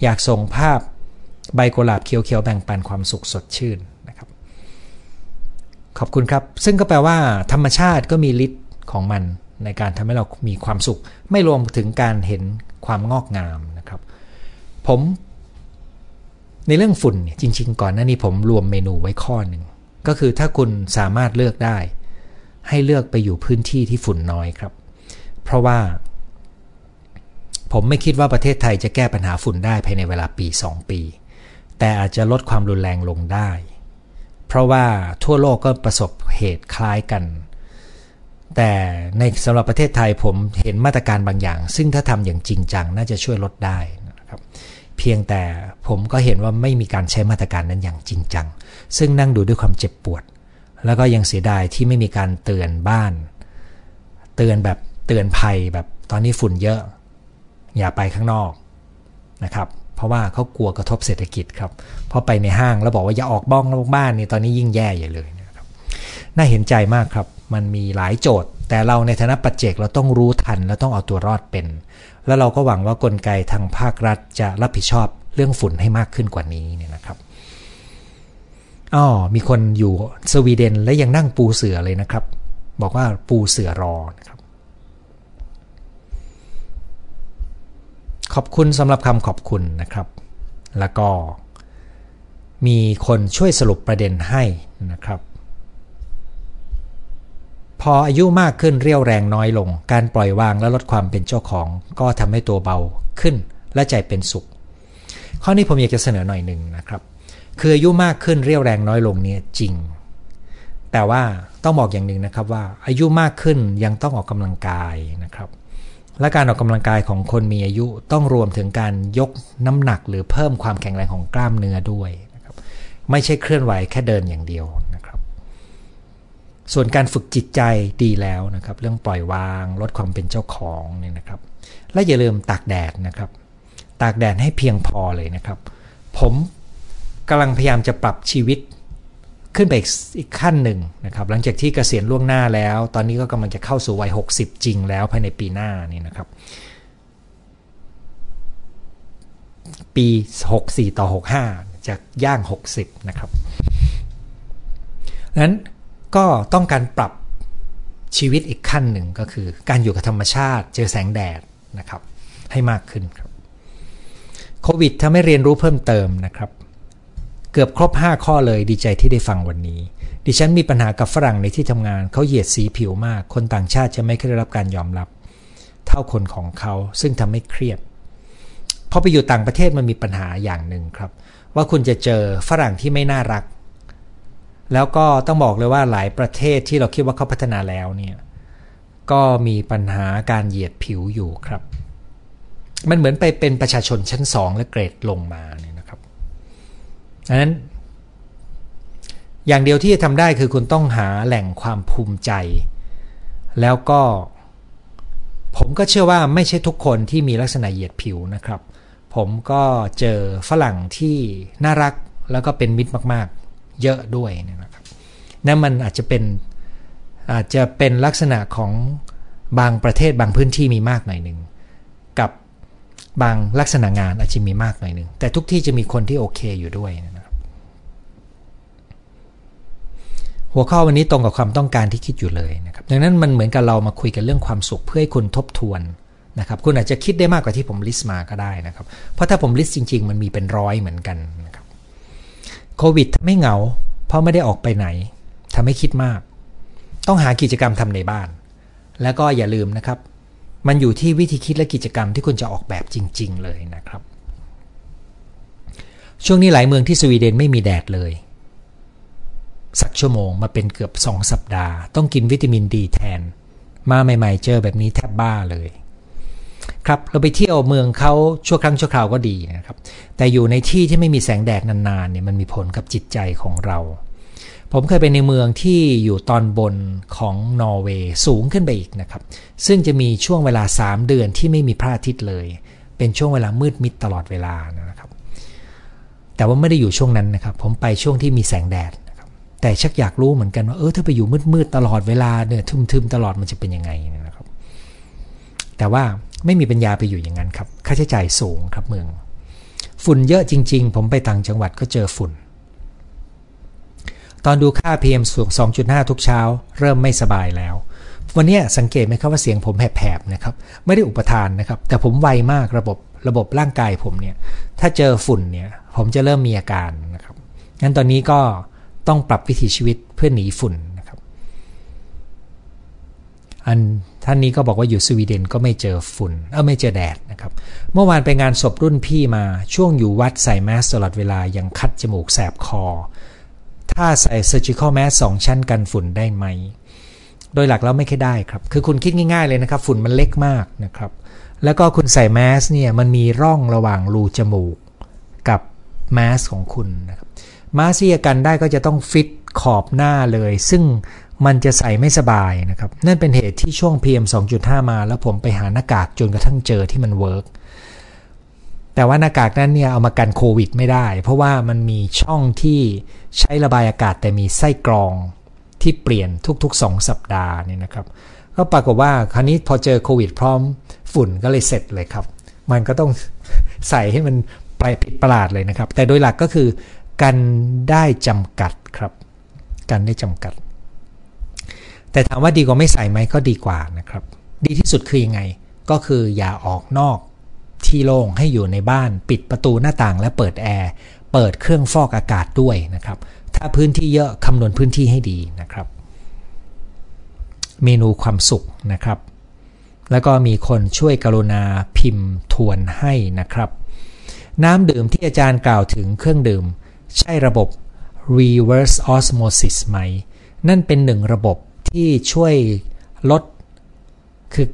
อยากส่งภาพใบกุหลาบเขียวๆแบ่งปันความสุขสดชื่น ขอบคุณครับ ซึ่งก็แปลว่า ธรรมชาติก็มีฤทธิ์ของมันในการทำให้เรามีความสุข ไม่รวมถึงการเห็นความงอกงามนะครับ ผมในเรื่องฝุ่นจริง ๆ ก่อนหน้านี้ผมรวมเมนูไว้ข้อหนึ่งก็คือถ้าคุณสามารถเลือกได้ ให้เลือกไปอยู่พื้นที่ที่ฝุ่นน้อยครับ เพราะว่า ผมไม่คิดว่าประเทศไทยจะแก้ปัญหาฝุ่นได้ภายในเวลาปี 2 ปี แต่อาจจะลดความรุนแรงลงได้ เพราะว่าทั่วโลกก็ประสบเหตุคล้ายกัน แต่ในสำหรับประเทศไทยผมเห็นมาตรการบางอย่าง ซึ่งถ้าทำอย่างจริงจังน่าจะช่วยลดได้นะครับ เพียงแต่ผมก็เห็นว่าไม่มีการใช้มาตรการนั้นอย่างจริงจัง ซึ่งนั่งดูด้วยความเจ็บปวด แล้วก็ยังเสียดายที่ไม่มีการเตือนบ้าน เตือนแบบเตือนภัยแบบตอนนี้ฝุ่นเยอะ อย่าไปข้างนอกนะครับ เพราะว่าเขากลัวกระทบเศรษฐกิจครับพอไปในห้างแล้วบอกว่าอย่าออกบ้องนอกบ้านนี่ตอนนี้ยิ่งแย่ใหญ่เลยนะครับน่าเห็นใจมากครับ มันมีหลายโจทย์ แต่เราในฐานะปัจเจกเราต้องรู้ทันและต้องเอาตัวรอดเป็น แล้วเราก็หวังว่ากลไกทางภาครัฐจะรับผิดชอบเรื่องฝุ่นให้มากขึ้นกว่านี้เนี่ยนะครับอ๋อมีคนอยู่สวีเดนและยังนั่งปูเสือเลยนะครับ บอกว่าปูเสือรอนะครับ ขอบคุณสำหรับคำขอบคุณนะครับ แล้วก็มีคนช่วยสรุปประเด็นให้นะครับ พออายุมากขึ้นเรี่ยวแรงน้อยลง การปล่อยวางและลดความเป็นเจ้าของ ก็ทำให้ตัวเบาขึ้นและใจเป็นสุข ข้อนี้ผมอยากจะเสนอหน่อยหนึ่งนะครับ คืออายุมากขึ้นเรี่ยวแรงน้อยลงเนี่ยจริง แต่ว่าต้องบอกอย่างหนึ่งนะครับว่าอายุมากขึ้นยังต้องออกกำลังกายนะครับ และการออกกำลังกายของคนมีอายุต้องรวมถึงการยกน้ำหนักหรือเพิ่มความแข็งแรงของกล้ามเนื้อด้วยนะครับไม่ใช่เคลื่อนไหวแค่เดินอย่างเดียวนะครับ ส่วนการฝึกจิตใจดีแล้วนะครับ เรื่องปล่อยวางลดความเป็นเจ้าของเนี่ยนะครับ และอย่าลืมตากแดดนะครับ ตากแดดให้เพียงพอเลยนะครับ ผมกำลังพยายามจะปรับชีวิต ขึ้นไปอีกขั้นหนึ่งนะครับ หลังจากที่เกษียณล่วงหน้าแล้ว ตอนนี้ก็กำลังจะเข้าสู่วัย 60 จริงแล้วภายในปีหน้านี่นะครับ ปี 64 ต่อ 65จะย่าง 60 นะครับนั้นก็ต้องการปรับชีวิตอีกขั้นหนึ่งก็คือ การอยู่กับธรรมชาติ เจอแสงแดดนะครับ ให้มากขึ้นครับโควิดทำให้เรียนรู้เพิ่มเติมนะครับ เกือบครบ 5 ข้อเลยดีใจที่ได้ฟังวันนี้ ดิฉันมีปัญหากับฝรั่งในที่ทำงานเขาเหยียดสีผิวมาก คนต่างชาติจะไม่ได้รับการยอมรับ เท่าคนของเขาซึ่งทำให้เครียดพอไปอยู่ต่างประเทศมันมีปัญหาอย่างหนึ่งครับ ว่าคุณจะเจอฝรั่งที่ไม่น่ารัก แล้วก็ต้องบอกเลยว่าหลายประเทศที่เราคิดว่าเขาพัฒนาแล้วเนี่ยก็มีปัญหาการเหยียดผิวอยู่ครับ มันเหมือนไปเป็นประชาชนชั้นสองและเกรดลงมาเนี่ย ดังนั้น อย่างเดียวที่จะทำได้คือคุณต้องหาแหล่งความภูมิใจ แล้วก็ผมก็เชื่อว่าไม่ใช่ทุกคนที่มีลักษณะเหยียดผิวนะครับ ผมก็เจอฝรั่งที่น่ารักแล้วก็เป็นมิตรมาก ๆ เยอะด้วยนะครับนั่นมันอาจจะเป็นอาจจะเป็นลักษณะของบางประเทศบางพื้นที่มีมากหน่อยหนึ่งกับบางลักษณะงานอาจจะมีมากหน่อยหนึ่งแต่ทุกที่จะมีคนที่โอเคอยู่ด้วยนะครับ หัวข้อวันนี้ตรงกับความต้องการที่คิดอยู่เลยนะครับดังนั้นมันเหมือนกับเรามาคุยกันเรื่องความสุขเพื่อให้คุณทบทวนนะครับคุณอาจจะคิดได้มากกว่าที่ผม list มาก็ได้นะครับ เพราะถ้าผม list จริง ๆ มันมีเป็นร้อยเหมือนกันนะครับโควิดทำให้เหงา เพราะไม่ได้ออกไปไหนทำให้คิดมาก ต้องหากิจกรรมทำในบ้าน แล้วก็อย่าลืมนะครับ มันอยู่ที่วิธีคิดและกิจกรรมที่คุณจะออกแบบจริง ๆ เลยนะครับ ช่วงนี้หลายเมืองที่สวีเดนไม่มีแดดเลย สักชั่วโมงมาเป็นเกือบ 2 สัปดาห์ ต้องกินวิตามินดีแทน มาใหม่ๆ เจอแบบนี้แทบบ้าเลย ครับเราไปเที่ยวเมืองเขาชั่วครั้งชั่วคราวก็ดีนะครับ แต่อยู่ในที่ที่ไม่มีแสงแดดนานๆเนี่ยมันมีผลกับจิตใจของเรา ผมเคยไปในเมืองที่อยู่ตอนบนของนอร์เวย์สูงขึ้นไปอีกนะครับ ซึ่งจะมีช่วงเวลา 3 เดือนที่ไม่มีพระอาทิตย์เลย เป็นช่วงเวลามืดมิดตลอดเวลานะครับแต่ว่าไม่ได้อยู่ช่วงนั้นนะครับ ผมไปช่วงที่มีแสงแดด แต่ชักอยากรู้เหมือนกันว่าเออถ้าไปอยู่มืดๆตลอดเวลาเนี่ยทึมๆตลอดมันจะเป็นยังไงนะครับ แต่ว่าไม่มีปัญญาไปอยู่อย่างนั้นครับ ค่าใช้จ่ายสูงครับเมือง ฝุ่นเยอะจริง ๆ ผมไปต่างจังหวัดก็เจอฝุ่น ตอนดูค่า PM สูง 2.5 ทุกเช้า เริ่มไม่สบายแล้ว วันนี้สังเกตไหมครับว่าเสียงผมแผบๆนะครับ ไม่ได้อุปทานนะครับ แต่ผมไวมากระบบระบบร่างกายผมเนี่ย ถ้าเจอฝุ่นเนี่ย ผมจะเริ่มมีอาการนะครับงั้นตอนนี้ก็ ต้องปรับวิถีชีวิตเพื่อหนีฝุ่นนะครับ อันท่านนี้ก็บอกว่าอยู่สวีเดนก็ไม่เจอฝุ่นเออไม่เจอแดดนะครับ เมื่อวานไปงานศพรุ่นพี่มาช่วงอยู่วัดใส่แมสตลอดเวลายังคัดจมูกแสบคอ ถ้าใส่ surgical mask สองชั้นกันฝุ่นได้ไหม โดยหลักแล้วไม่ค่อยได้ครับ คือคุณคิดง่าย ๆเลยนะครับ ฝุ่นมันเล็กมากนะครับแล้วก็คุณใส่แมสเนี่ยมันมีร่องระหว่างรูจมูกกับแมสของคุณนะครับ มาสที่กันได้ก็จะต้องฟิตขอบหน้าเลย ซึ่งมันจะใส่ไม่สบายนะครับ นั่นเป็นเหตุที่ช่วง PM 2.5 มา แล้วผมไปหาหน้ากากจนกระทั่งเจอที่มัน work แต่ว่าหน้ากากนั้นเนี่ยเอามากันโควิดไม่ได้ เพราะว่ามันมีช่องที่ใช้ระบายอากาศแต่มีไส้กรองที่เปลี่ยนทุก ๆ 2 สัปดาห์นี่นะครับ ก็ปรากฏว่าคราวนี้พอเจอโควิดพร้อมฝุ่นก็เลยเสร็จเลยครับ มันก็ต้องใส่ให้มันไปผิดประหลาดเลยนะครับ แต่โดยหลักก็คือ กันได้จำกัดครับ กันได้จำกัด แต่ถามว่าดีกว่าไม่ใส่ไหมก็ดีกว่านะครับ ดีที่สุดคือยังไง ก็คืออย่าออกนอกที่โล่งให้อยู่ในบ้านปิดประตูหน้าต่างและเปิดแอร์เปิดเครื่องฟอกอากาศด้วยนะครับ ถ้าพื้นที่เยอะคำนวณพื้นที่ให้ดีนะครับ เมนูความสุขนะครับ แล้วก็มีคนช่วยกรุณาพิมพ์ทวนให้นะครับ น้ำดื่มที่อาจารย์กล่าวถึงเครื่องดื่ม ใช่ระบบ reverse osmosis ไหม นั่นเป็นหนึ่งระบบที่ช่วยลด คือ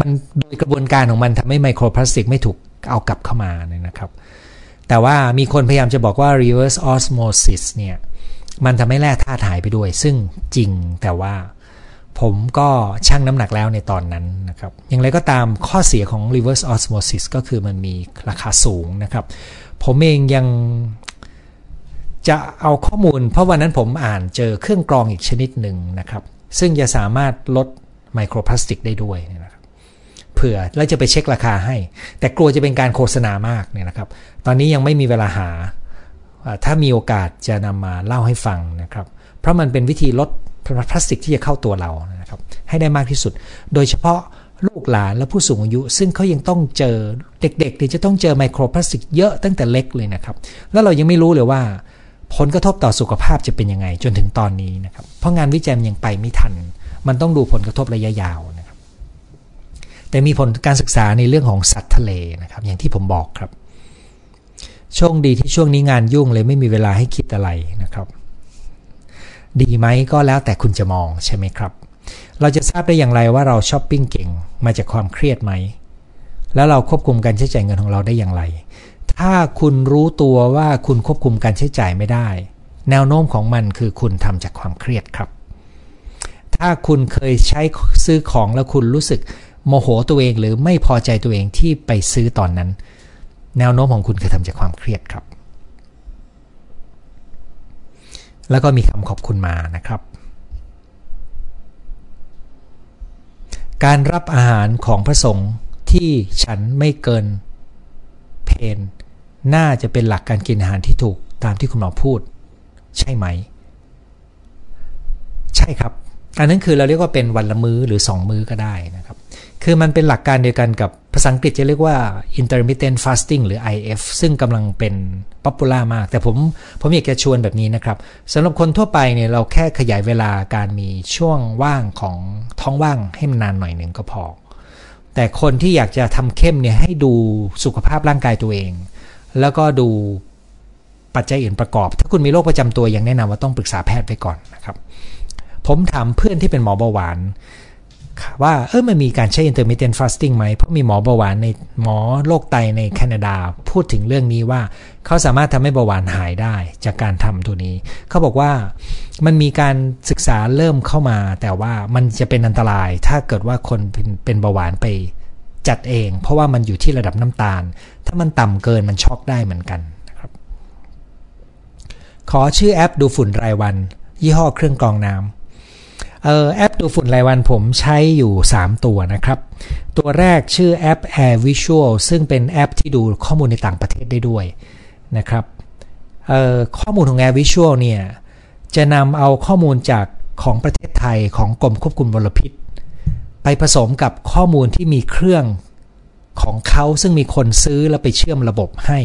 มันโดยกระบวนการของมันทำให้ไมโครพลาสติกไม่ถูกเอากลับเข้ามาเนี่ยนะครับ แต่ว่ามีคนพยายามจะบอกว่า reverse osmosis เนี่ย มันทำให้แร่ธาตุหายไปด้วย ซึ่งจริงแต่ว่าผมก็ชั่งน้ำหนักแล้วในตอนนั้นนะครับ อย่างไรก็ตามข้อเสียของ reverse osmosis ก็คือมันมีราคาสูงนะครับ ผมเองยัง จะเอาข้อมูล เพราะวันนั้นผมอ่านเจอเครื่องกรองอีกชนิดหนึ่งนะครับ ซึ่งจะสามารถลดไมโครพลาสติกได้ด้วยนะครับเผื่อแล้วจะไปเช็คราคาให้ แต่กลัวจะเป็นการโฆษณามากเนี่ยนะครับ ตอนนี้ยังไม่มีเวลาหา ถ้ามีโอกาสจะนำมาเล่าให้ฟังนะครับ เพราะมันเป็นวิธีลดพลาสติกที่จะเข้าตัวเรานะครับ ให้ได้มากที่สุด โดยเฉพาะลูกหลานและผู้สูงอายุ ซึ่งเขายังต้องเจอเด็กๆที่จะต้องเจอไมโครพลาสติกเยอะตั้งแต่เล็กเลยนะครับ แล้วเรายังไม่รู้เลยว่า ผลกระทบต่อสุขภาพจะเป็นยังไงจนถึงตอนนี้นะครับ เพราะงานวิจัยยังไปไม่ทัน มันต้องดูผลกระทบระยะยาวนะครับ แต่มีผลการศึกษาในเรื่องของสัตว์ทะเลนะครับ อย่างที่ผมบอกครับโชคดีที่ช่วงนี้งานยุ่งเลยไม่มีเวลาให้คิดอะไรนะครับ ดีไหมก็แล้วแต่คุณจะมองใช่ไหมครับ เราจะทราบได้อย่างไรว่าเราช้อปปิ้งเก่งมาจากความเครียดไหมแล้วเราควบคุมการใช้จ่ายเงินของเราได้อย่างไร ถ้าคุณรู้ตัวว่าคุณควบคุมการใช้จ่ายไม่ได้ แนวโน้มของมันคือคุณทำจากความเครียดครับ ถ้าคุณเคยใช้ซื้อของแล้วคุณรู้สึกโมโหตัวเองหรือไม่พอใจตัวเองที่ไปซื้อตอนนั้น แนวโน้มของคุณคือทำจากความเครียดครับ แล้วก็มีคำขอบคุณมานะครับ การรับอาหารของพระสงฆ์ที่ฉันไม่เกินเพน น่าจะเป็นหลักการกินอาหารที่ถูกตามที่คุณหมอพูด ใช่ไหม ใช่ครับ อันนั้นคือเราเรียกว่าเป็นวันละมื้อหรือ 2 มื้อก็ได้นะครับ คือมันเป็นหลักการเดียวกันกับภาษาอังกฤษจะเรียกว่า intermittent fasting หรือ IF ซึ่งกำลังเป็น popular มาก แต่ผมผมอยากจะชวนแบบนี้นะครับสำหรับคนทั่วไปเนี่ยเราแค่ขยายเวลาการมีช่วงว่างของท้องว่างให้มันนานหน่อยหนึ่งก็พอแต่คนที่อยากจะทำเข้มเนี่ยให้ดูสุขภาพร่างกายตัวเอง แล้วก็ดูปัจจัยอื่นประกอบ ถ้าคุณมีโรคประจำตัวยังแนะนำว่าต้องปรึกษาแพทย์ไปก่อนนะครับ ผมถามเพื่อนที่เป็นหมอเบาหวานว่าเออมันมีการใช้ intermittent fasting ไหม เพราะมีหมอเบาหวานในหมอโรคไตในแคนาดา พูดถึงเรื่องนี้ว่าเขาสามารถทำให้เบาหวานหายได้จากการทำตัวนี้ เขาบอกว่ามันมีการศึกษาเริ่มเข้ามา แต่ว่ามันจะเป็นอันตรายถ้าเกิดว่าคนเป็นเบาหวานไป จัดเอง เพราะว่ามันอยู่ที่ระดับน้ำตาล ถ้ามันต่ำเกินมันช็อกได้เหมือนกันนะครับ ขอชื่อแอปดูฝุ่นรายวัน ยี่ห้อเครื่องกรองน้ำเออแอปดูฝุ่นรายวันผมใช้อยู่ 3 ตัวนะครับ ตัวแรกชื่อแอป Air Visual ซึ่งเป็นแอปที่ดูข้อมูลในต่างประเทศได้ด้วยนะครับข้อมูลของ Air Visual เนี่ยจะนำเอาข้อมูลจากของประเทศไทยของกรมควบคุมมลพิษ ไปผสมกับข้อมูลที่มีเครื่องของเขาซึ่งมีคนซื้อแล้วไปเชื่อมระบบให้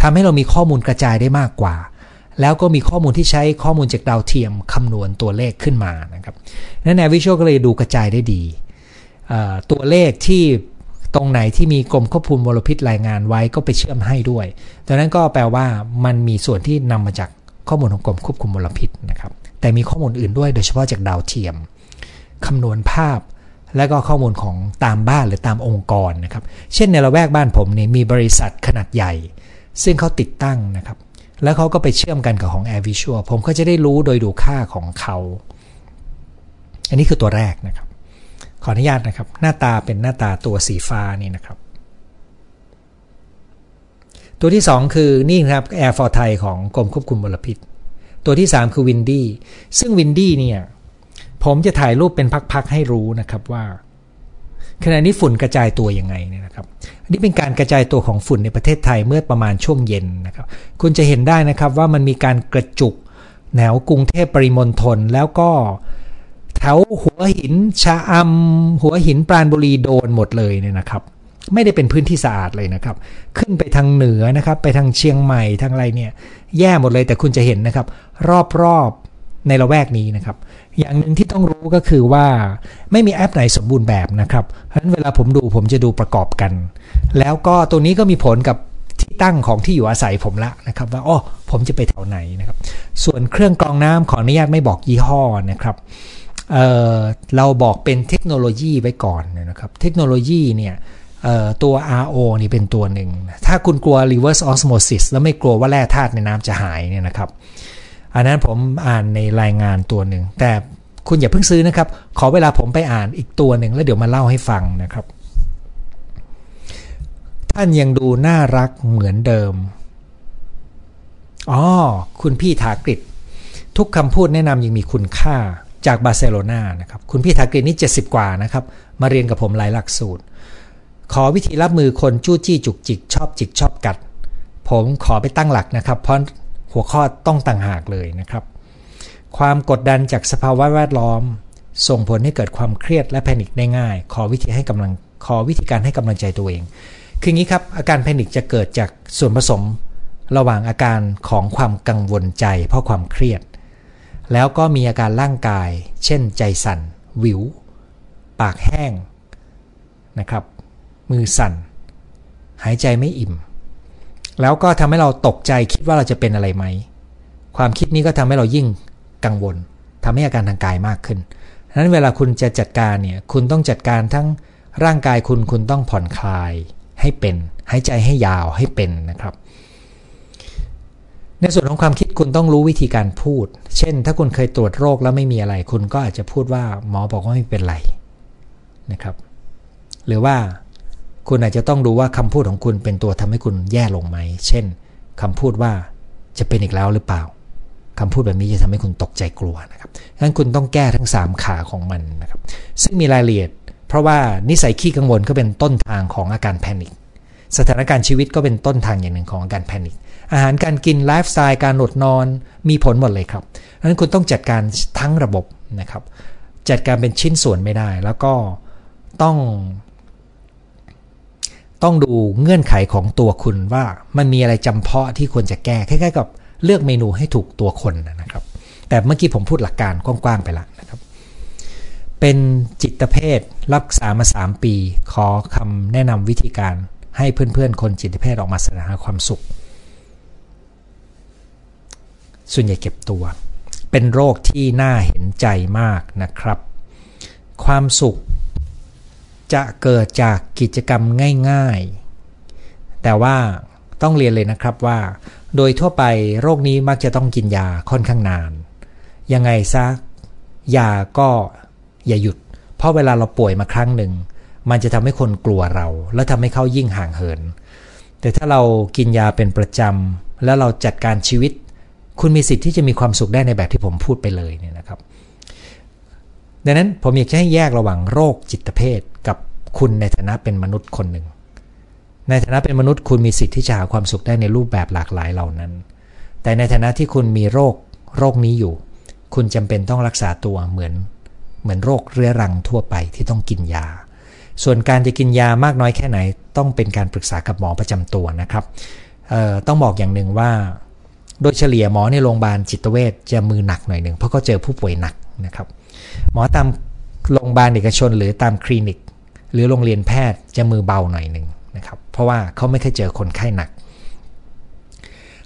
ทำให้เรามีข้อมูลกระจายได้มากกว่า แล้วก็มีข้อมูลที่ใช้ข้อมูลจากดาวเทียมคำนวณตัวเลขขึ้นมานะครับนั้นแอร์วิชวลก็เลยดูกระจายได้ดี ตัวเลขที่ตรงไหนที่มีกรมควบคุมมลพิษรายงานไว้ก็ไปเชื่อมให้ด้วยดังนั้นก็แปลว่ามันมีส่วนที่นำมาจากข้อมูลของกรมควบคุมมลพิษนะครับ แต่มีข้อมูลอื่นด้วยโดยเฉพาะจากดาวเทียมคำนวณภาพ และก็ข้อมูลของตามบ้านหรือตามองค์กรนะครับ เช่นในละแวกบ้านผมเนี่ยมีบริษัทขนาดใหญ่ ซึ่งเขาติดตั้งนะครับ แล้วเขาก็ไปเชื่อมกันกับของ Air Visual ผมก็จะได้รู้โดยดูค่าของเขา อันนี้คือตัวแรกนะครับ ขออนุญาตนะครับ หน้าตาเป็นหน้าตาตัวสีฟ้านี่นะครับ ตัวที่ 2 คือนี่ครับ Air for Thai ของกรมควบคุมมลพิษ ตัวที่ 3 คือ Windy ซึ่ง Windy เนี่ย ผมจะถ่ายรูปเป็นพักๆให้รู้นะครับว่าขณะนี้ฝุ่นกระจายตัวยังไงเนี่ยนะครับอันนี้เป็นการกระจายตัวของฝุ่นในประเทศไทยเมื่อประมาณช่วงเย็นนะครับ คุณจะเห็นได้นะครับว่ามันมีการกระจุกแนวกรุงเทพปริมณฑลแล้วก็แถวหัวหินชะอำหัวหินปราณบุรีโดนหมดเลยเนี่ยนะครับ ไม่ได้เป็นพื้นที่สะอาดเลยนะครับ ขึ้นไปทางเหนือนะครับ ไปทางเชียงใหม่ทางอะไรเนี่ย แย่หมดเลยแต่คุณจะเห็นนะครับ รอบๆ ในละแวกนี้นะครับ อย่างหนึ่งที่ต้องรู้ก็คือว่าไม่มีแอปไหนสมบูรณ์แบบนะครับ เพราะฉะนั้นเวลาผมดูผมจะดูประกอบกัน แล้วก็ตัวนี้ก็มีผลกับที่ตั้งของที่อยู่อาศัยผมละนะครับว่าอ๋อผมจะไปแถวไหนนะครับ ส่วนเครื่องกรองน้ำขออนุญาตไม่บอกยี่ห้อนะครับเเราบอกเป็นเทคโนโลยีไว้ก่อนนะครับ เทคโนโลยีเนี่ยตัว RO นี่เป็นตัวหนึ่ง ถ้าคุณกลัว reverse osmosis แล้วไม่กลัวว่าแร่ธาตุในน้ำจะหายเนี่ยนะครับ อันนั้นผมอ่านในรายงานตัวหนึ่ง แต่คุณอย่าเพิ่งซื้อนะครับ ขอเวลาผมไปอ่านอีกตัวหนึ่งแล้วเดี๋ยวมาเล่าให้ฟังนะครับ ท่านยังดูน่ารักเหมือนเดิมอ๋อคุณพี่ถากริทุกคำพูดแนะนำยังมีคุณค่าจากบาร์เซโลนานะครับ คุณพี่ถากรินี่ 70 กว่านะครับ มาเรียนกับผมหลายหลักสูตร ขอวิธีรับมือคนจู้จี้จุกจิกชอบจิกชอบกัด ผมขอไปตั้งหลักนะครับ เพราะ หัวข้อต้องต่างหากเลยนะครับ ความกดดันจากสภาวะแวดล้อม ส่งผลให้เกิดความเครียดและ panic ได้ง่าย ขอวิธีให้กำลังขอวิธีการให้กำลังใจตัวเอง คืองี้ครับ อาการ panic จะเกิดจากส่วนผสม ระหว่างอาการของความกังวลใจ เพราะความเครียด แล้วก็มีอาการร่างกาย เช่น ใจสั่น วิว ปากแห้งนะครับ มือสั่น หายใจไม่อิ่ม แล้วก็ทำให้เราตกใจคิดว่าเราจะเป็นอะไรไหม ความคิดนี้ก็ทำให้เรายิ่งกังวลทำให้อาการทางกายมากขึ้นดังนั้นเวลาคุณจะจัดการเนี่ยคุณต้องจัดการทั้งร่างกายคุณคุณต้องผ่อนคลายให้เป็นหายใจให้ยาวให้เป็นนะครับ ในส่วนของความคิดคุณต้องรู้วิธีการพูด เช่น ถ้าคุณเคยตรวจโรคแล้วไม่มีอะไร คุณก็อาจจะพูดว่าหมอบอกว่าไม่เป็นไรนะครับ หรือว่า คุณอาจจะต้องดูว่าคำพูดของคุณเป็นตัวทำให้คุณแย่ลงไหม เช่นคำพูดว่าจะเป็นอีกแล้วหรือเปล่าคำพูดแบบนี้จะทำให้คุณตกใจกลัวนะครับงั้นคุณต้องแก้ทั้ง 3 ขาของมันนะครับ ซึ่งมีรายละเอียด เพราะว่านิสัยขี้กังวลก็เป็นต้นทางของอาการแพนิค สถานการณ์ชีวิตก็เป็นต้นทางอย่างหนึ่งของอาการแพนิค อาหารการกินไลฟ์สไตล์การอดนอนมีผลหมดเลยครับดังนั้นคุณต้องจัดการทั้งระบบนะครับ จัดการเป็นชิ้นส่วนไม่ได้ แล้วก็ต้อง ต้องดูเงื่อนไขของตัวคุณว่ามันมีอะไรจำเพาะที่ควรจะแก้คล้ายๆกับเลือกเมนูให้ถูกตัวคนนะครับ แต่เมื่อกี้ผมพูดหลักการกว้างๆไปแล้วนะครับ เป็นจิตเภทรักษามา 3 ปี ขอคำแนะนำวิธีการให้เพื่อนๆ คนจิตเภทออกมาสดงหาความสุข ส่วนใหญ่เก็บตัว เป็นโรคที่น่าเห็นใจมากนะครับ ความสุข จะเกิดจากกิจกรรมง่าย ๆ แต่ว่าต้องเรียนเลยนะครับว่า โดยทั่วไปโรคนี้มักจะต้องกินยาค่อนข้างนาน ยังไงซะยาก็อย่าหยุด เพราะเวลาเราป่วยมาครั้งหนึ่ง มันจะทำให้คนกลัวเรา และทำให้เขายิ่งห่างเหิน แต่ถ้าเรากินยาเป็นประจำแล้วเราจัดการชีวิต คุณมีสิทธิ์ที่จะมีความสุขได้ในแบบที่ผมพูดไปเลยเนี่ยนะครับดังนั้นผมอยากจะให้แยกระหว่างโรคจิตเภท คุณในฐานะเป็นมนุษย์คนหนึ่ง ในฐานะเป็นมนุษย์คุณมีสิทธิ์ที่จะหาความสุขได้ในรูปแบบหลากหลายเหล่านั้น แต่ในฐานะที่คุณมีโรคโรคนี้อยู่ คุณจำเป็นต้องรักษาตัวเหมือน เหมือนโรคเรื้อรังทั่วไปที่ต้องกินยา ส่วนการจะกินยามากน้อยแค่ไหน ต้องเป็นการปรึกษากับหมอประจำตัวนะครับต้องบอกอย่างหนึ่งว่า โดยเฉลี่ยหมอในโรงพยาบาลจิตเวชจะมือหนักหน่อยหนึ่งเพราะเขาเจอผู้ป่วยหนักนะครับ หมอตามโรงพยาบาลเอกชนหรือตามคลินิก หรือโรงเรียนแพทย์จะมือเบาหน่อยหนึ่งนะครับเพราะว่าเขาไม่เคยเจอคนไข้หนัก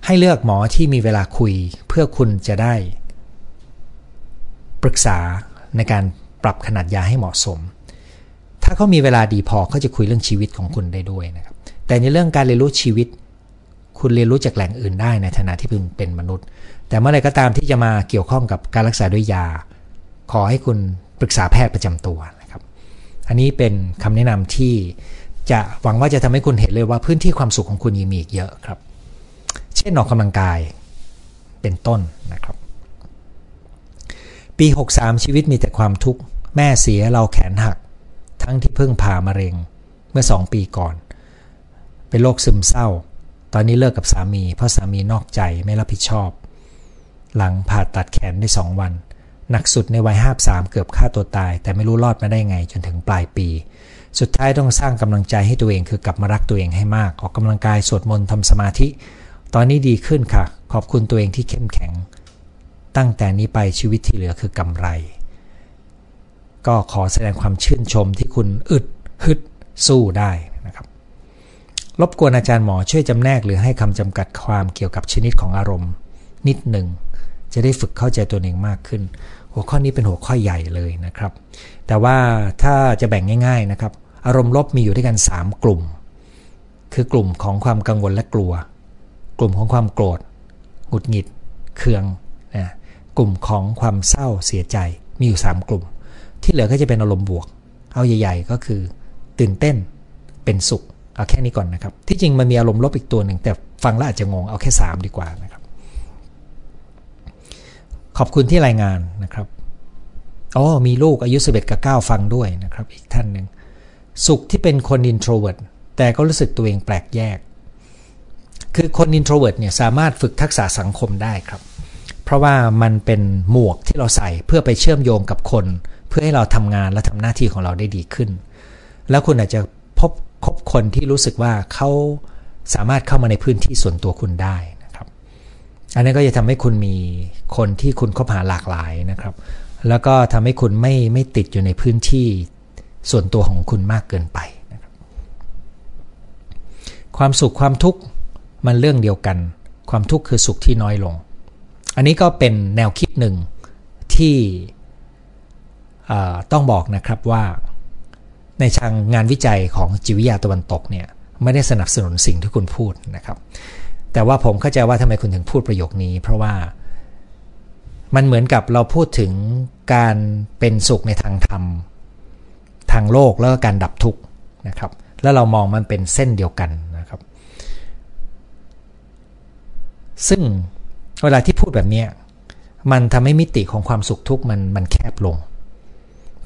ให้เลือกหมอที่มีเวลาคุยเพื่อคุณจะได้ ปรึกษาในการปรับขนาดยาให้เหมาะสม ถ้าเขามีเวลาดีพอเขาจะคุยเรื่องชีวิตของคุณได้ด้วยนะครับแต่ในเรื่องการเรียนรู้ชีวิต คุณเรียนรู้จากแหล่งอื่นได้ในฐานะที่คุณเป็นมนุษย์ แต่เมื่อไรก็ตามที่จะมาเกี่ยวข้องกับการรักษาด้วยยา ขอให้คุณปรึกษาแพทย์ประจำตัว อันนี้เป็นคำแนะนำที่จะหวังว่าจะทำให้คุณเห็นเลยว่าพื้นที่ความสุขของคุณยังมีอีกเยอะครับ เช่นออกกำลังกายเป็นต้นนะครับ ปี 63 ชีวิตมีแต่ความทุกข์แม่เสียเราแขนหัก ทั้งที่เพิ่งผ่ามะเร็งเมื่อ 2 ปีก่อน เป็นโรคซึมเศร้า ตอนนี้เลิกกับสามี เพราะสามีนอกใจไม่รับผิดชอบ หลังผ่าตัดแขนได้ 2 วัน หนักสุดในวัย53เกือบฆ่าตัวตาย แต่ไม่รู้รอดมาได้ไงจนถึงปลายปี สุดท้ายต้องสร้างกำลังใจให้ตัวเองคือกลับมารักตัวเองให้มาก ออกกำลังกายสวดมนต์ทำสมาธิ ตอนนี้ดีขึ้นค่ะ ขอบคุณตัวเองที่เข้มแข็ง ตั้งแต่นี้ไปชีวิตที่เหลือคือกำไร ก็ขอแสดงความชื่นชมที่คุณอึดฮึดสู้ได้นะครับรบกวนอาจารย์หมอช่วยจำแนกหรือให้คำจำกัดความเกี่ยวกับชนิดของอารมณ์ นิดหนึ่งจะได้ฝึกเข้าใจตัวเองมากขึ้น หัวข้อนี้เป็นหัวข้อใหญ่เลยนะครับ แต่ว่าถ้าจะแบ่งง่าย ๆนะครับ อารมณ์ลบมีอยู่ด้วยกัน 3 กลุ่ม คือกลุ่มของความกังวลและกลัว กลุ่มของความโกรธหงุดหงิด เคืองนะกลุ่มของความเศร้าเสียใจมีอยู่ 3 กลุ่ม ที่เหลือก็จะเป็นอารมณ์บวก เอาใหญ่ ๆ ก็คือ ตื่นเต้นเป็นสุขเอาแค่นี้ก่อนนะครับ ที่จริงมันมีอารมณ์ลบอีกตัวหนึ่งแต่ฟังแล้วอาจจะงงเอาแค่ 3 ดีกว่านะครับ ขอบคุณที่รายงานนะครับอ๋อมีลูกอายุ 11 กับ 9 ฟังด้วยนะครับ อีกท่านหนึ่ง สุขที่เป็นคน introvert แต่ก็รู้สึกตัวเองแปลกแยก คือคน introvert เนี่ยสามารถฝึกทักษะสังคมได้ครับ เพราะว่ามันเป็นหมวกที่เราใส่เพื่อไปเชื่อมโยงกับคน เพื่อให้เราทำงานและทำหน้าที่ของเราได้ดีขึ้น แล้วคุณอาจจะพบคบคนที่รู้สึกว่าเขาสามารถเข้ามาในพื้นที่ส่วนตัวคุณได้ อันนี้ก็จะทำให้คุณมีคนที่คุณคบหาหลากหลายนะครับ แล้วก็ทำให้คุณไม่ไม่ติดอยู่ในพื้นที่ส่วนตัวของคุณมากเกินไปนะครับความสุขความทุกข์มันเรื่องเดียวกัน ความทุกข์คือสุขที่น้อยลง อันนี้ก็เป็นแนวคิดหนึ่งที่ต้องบอกนะครับว่าในทางงานวิจัยของจิวิทยาตะวันตกเนี่ยไม่ได้สนับสนุนสิ่งที่คุณพูดนะครับ แต่ว่าผมเข้าใจว่าทำไมคุณถึงพูดประโยคนี้ เพราะว่ามันเหมือนกับเราพูดถึงการเป็นสุขในทางธรรม ทางโลกแล้วก็การดับทุกข์นะครับ แล้วเรามองมันเป็นเส้นเดียวกันนะครับ ซึ่งเวลาที่พูดแบบนี้มันทำให้มิติของความสุขทุกข์มันมันแคบลง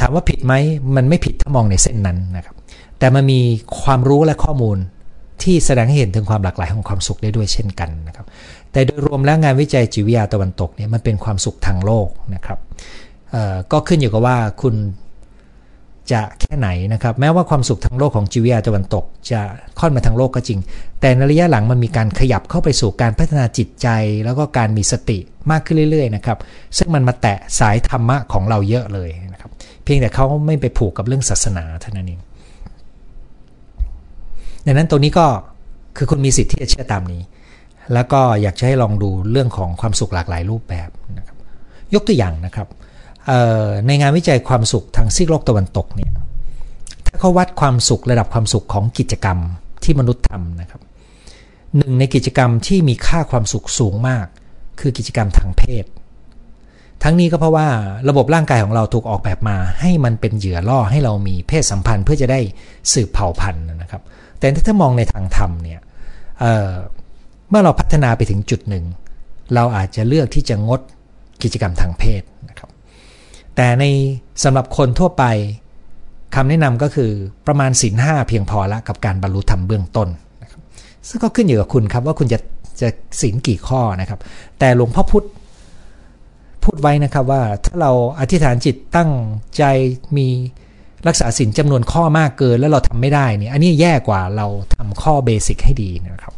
ถามว่าผิดไหมมันไม่ผิดถ้ามองในเส้นนั้นนะครับ แต่มันมีความรู้และข้อมูล ที่แสดงให้เห็นถึงความหลากหลายของความสุขได้ด้วยเช่นกันนะครับแต่โดยรวมแล้วงานวิจัยจิตวิทยาตะวันตกเนี่ยมันเป็นความสุขทางโลกนะครับก็ขึ้นอยู่กับว่าคุณจะแค่ไหนนะครับแม้ว่าความสุขทางโลกของจิวิยาตะวันตก จะค่อนมาทางโลกก็จริง แต่ในระยะหลังมันมีการขยับเข้าไปสู่การพัฒนาจิตใจ แล้วก็การมีสติมากขึ้นเรื่อยๆนะครับซึ่งมันมาแตะสายธรรมะของเราเยอะเลยนะครับเพียงแต่เขาไม่ไปผูกกับเรื่องศาสนาเท่านั้นเอง ดังนั้นตรงนี้ก็คือคุณมีสิทธิ์ที่จะเชื่อตามนี้ แล้วก็อยากจะให้ลองดูเรื่องของความสุขหลากหลายรูปแบบนะครับยกตัวอย่างนะครับในงานวิจัยความสุขทางซีกโลกตะวันตกเนี่ยถ้าเขาวัดความสุขระดับความสุขของกิจกรรมที่มนุษย์ทำนะครับหนึ่งในกิจกรรมที่มีค่าความสุขสูงมาก คือกิจกรรมทางเพศ ทั้งนี้ก็เพราะว่าระบบร่างกายของเราถูกออกแบบมา ให้มันเป็นเหยื่อล่อให้เรามีเพศสัมพันธ์เพื่อจะได้สืบเผ่าพันธุ์นะครับ แต่ถ้ามองในทางธรรมเนี่ยเเมื่อเราพัฒนาไปถึงจุดหนึ่ง เราอาจจะเลือกที่จะงดกิจกรรมทางเพศนะครับ แต่ในสำหรับคนทั่วไปคำแนะนำก็คือประมาณศีลห้าเพียงพอละกับการบรรลุธรรมเบื้องต้นนะครับซึ่งก็ขึ้นอยู่กับคุณครับว่าคุณจะจะศีลกี่ข้อนะครับ แต่หลวงพ่อพุธพูดไว้นะครับว่าถ้าเราอธิษฐานจิตตั้งใจมี รักษาศีลจำนวนข้อมากเกินแล้วเราทำไม่ได้เนี่ยอันนี้แย่กว่าเราทำข้อเบสิกให้ดีนะครับ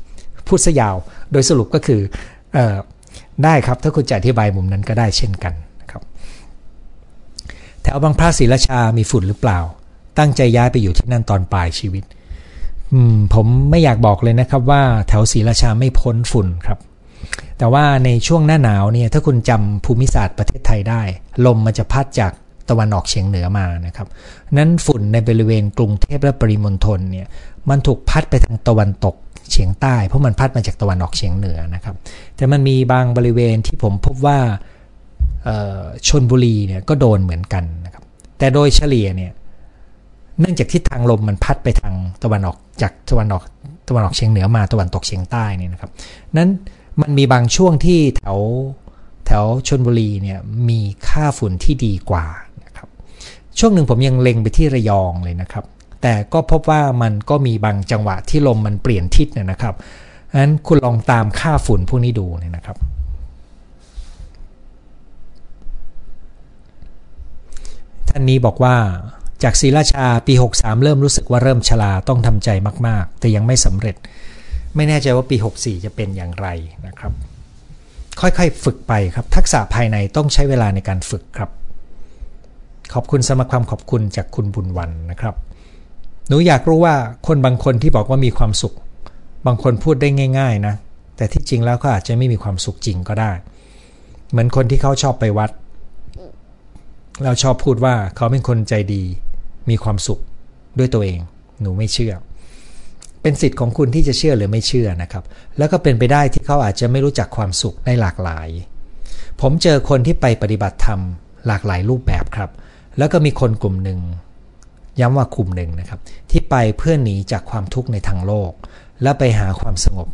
พูดซะยาวโดยสรุปก็คืออได้ครับถ้าคุณจะอธิบายมุมนั้นก็ได้เช่นกันนะครับแถวบางพระศรีราชามีฝุ่นหรือเปล่า ตั้งใจย้ายไปอยู่ที่นั่นตอนปลายชีวิตผมไม่อยากบอกเลยนะครับว่าแถวศรีราชาไม่พ้นฝุ่นครับ แต่ว่าในช่วงหน้าหนาวเนี่ยถ้าคุณจำภูมิศาสตร์ประเทศไทยได้ ลมมันจะพัดจาก ตะวันออกเฉียงเหนือมานะครับนั้นฝุ่นในบริเวณกรุงเทพและปริมณฑลเนี่ยมันถูกพัดไปทางตะวันตกเฉียงใต้เพราะมันพัดมาจากตะวันออกเฉียงเหนือนะครับ แต่มันมีบางบริเวณที่ผมพบว่าชนบุรีเนี่ยก็โดนเหมือนกันนะครับ แต่โดยเฉลี่ยเนี่ยเนื่องจากทิศทางลมมันพัดไปทางตะวันออกจากตะวันออกตะวันออกเฉียงเหนือมาตะวันตกเฉียงใต้นี่นะครับ นั้นมันมีบางช่วงที่แถวแถวชนบุรีเนี่ยมีค่าฝุ่นที่ดีกว่า ช่วงหนึ่งผมยังเล็งไปที่ระยองเลยนะครับ แต่ก็พบว่ามันก็มีบางจังหวะที่ลมมันเปลี่ยนทิศนะครับนั้นคุณลองตามค่าฝุ่นพวกนี้ดูเนี่ยนะครับ ท่านนี้บอกว่าจากศรีราชาปี 63 เริ่มรู้สึกว่าเริ่มชราต้องทำใจมาก ๆ แต่ยังไม่สำเร็จ ไม่แน่ใจว่าปี 64 จะเป็นอย่างไรนะครับ ค่อยๆ ฝึกไปครับ ทักษะภายในต้องใช้เวลาในการฝึกครับ ขอบคุณสมความขอบคุณจากคุณบุญวันนะครับ หนูอยากรู้ว่าคนบางคนที่บอกว่ามีความสุข บางคนพูดได้ง่าย ๆนะ แต่ที่จริงแล้วก็อาจจะไม่มีความสุขจริงก็ได้ เหมือนคนที่เขาชอบไปวัด เราชอบพูดว่าเขาเป็นคนใจดี มีความสุขด้วยตัวเอง หนูไม่เชื่อ เป็นสิทธิ์ของคุณที่จะเชื่อหรือไม่เชื่อนะครับ แล้วก็เป็นไปได้ที่เขาอาจจะไม่รู้จักความสุขได้หลากหลาย ผมเจอคนที่ไปปฏิบัติธรรมหลากหลายรูปแบบครับ แล้วก็มีคนกลุ่มหนึ่งย้ำว่ากลุ่มหนึ่งนะครับ ที่ไปเพื่อหนีจากความทุกข์ในทางโลก แล้วไปหาความสงบ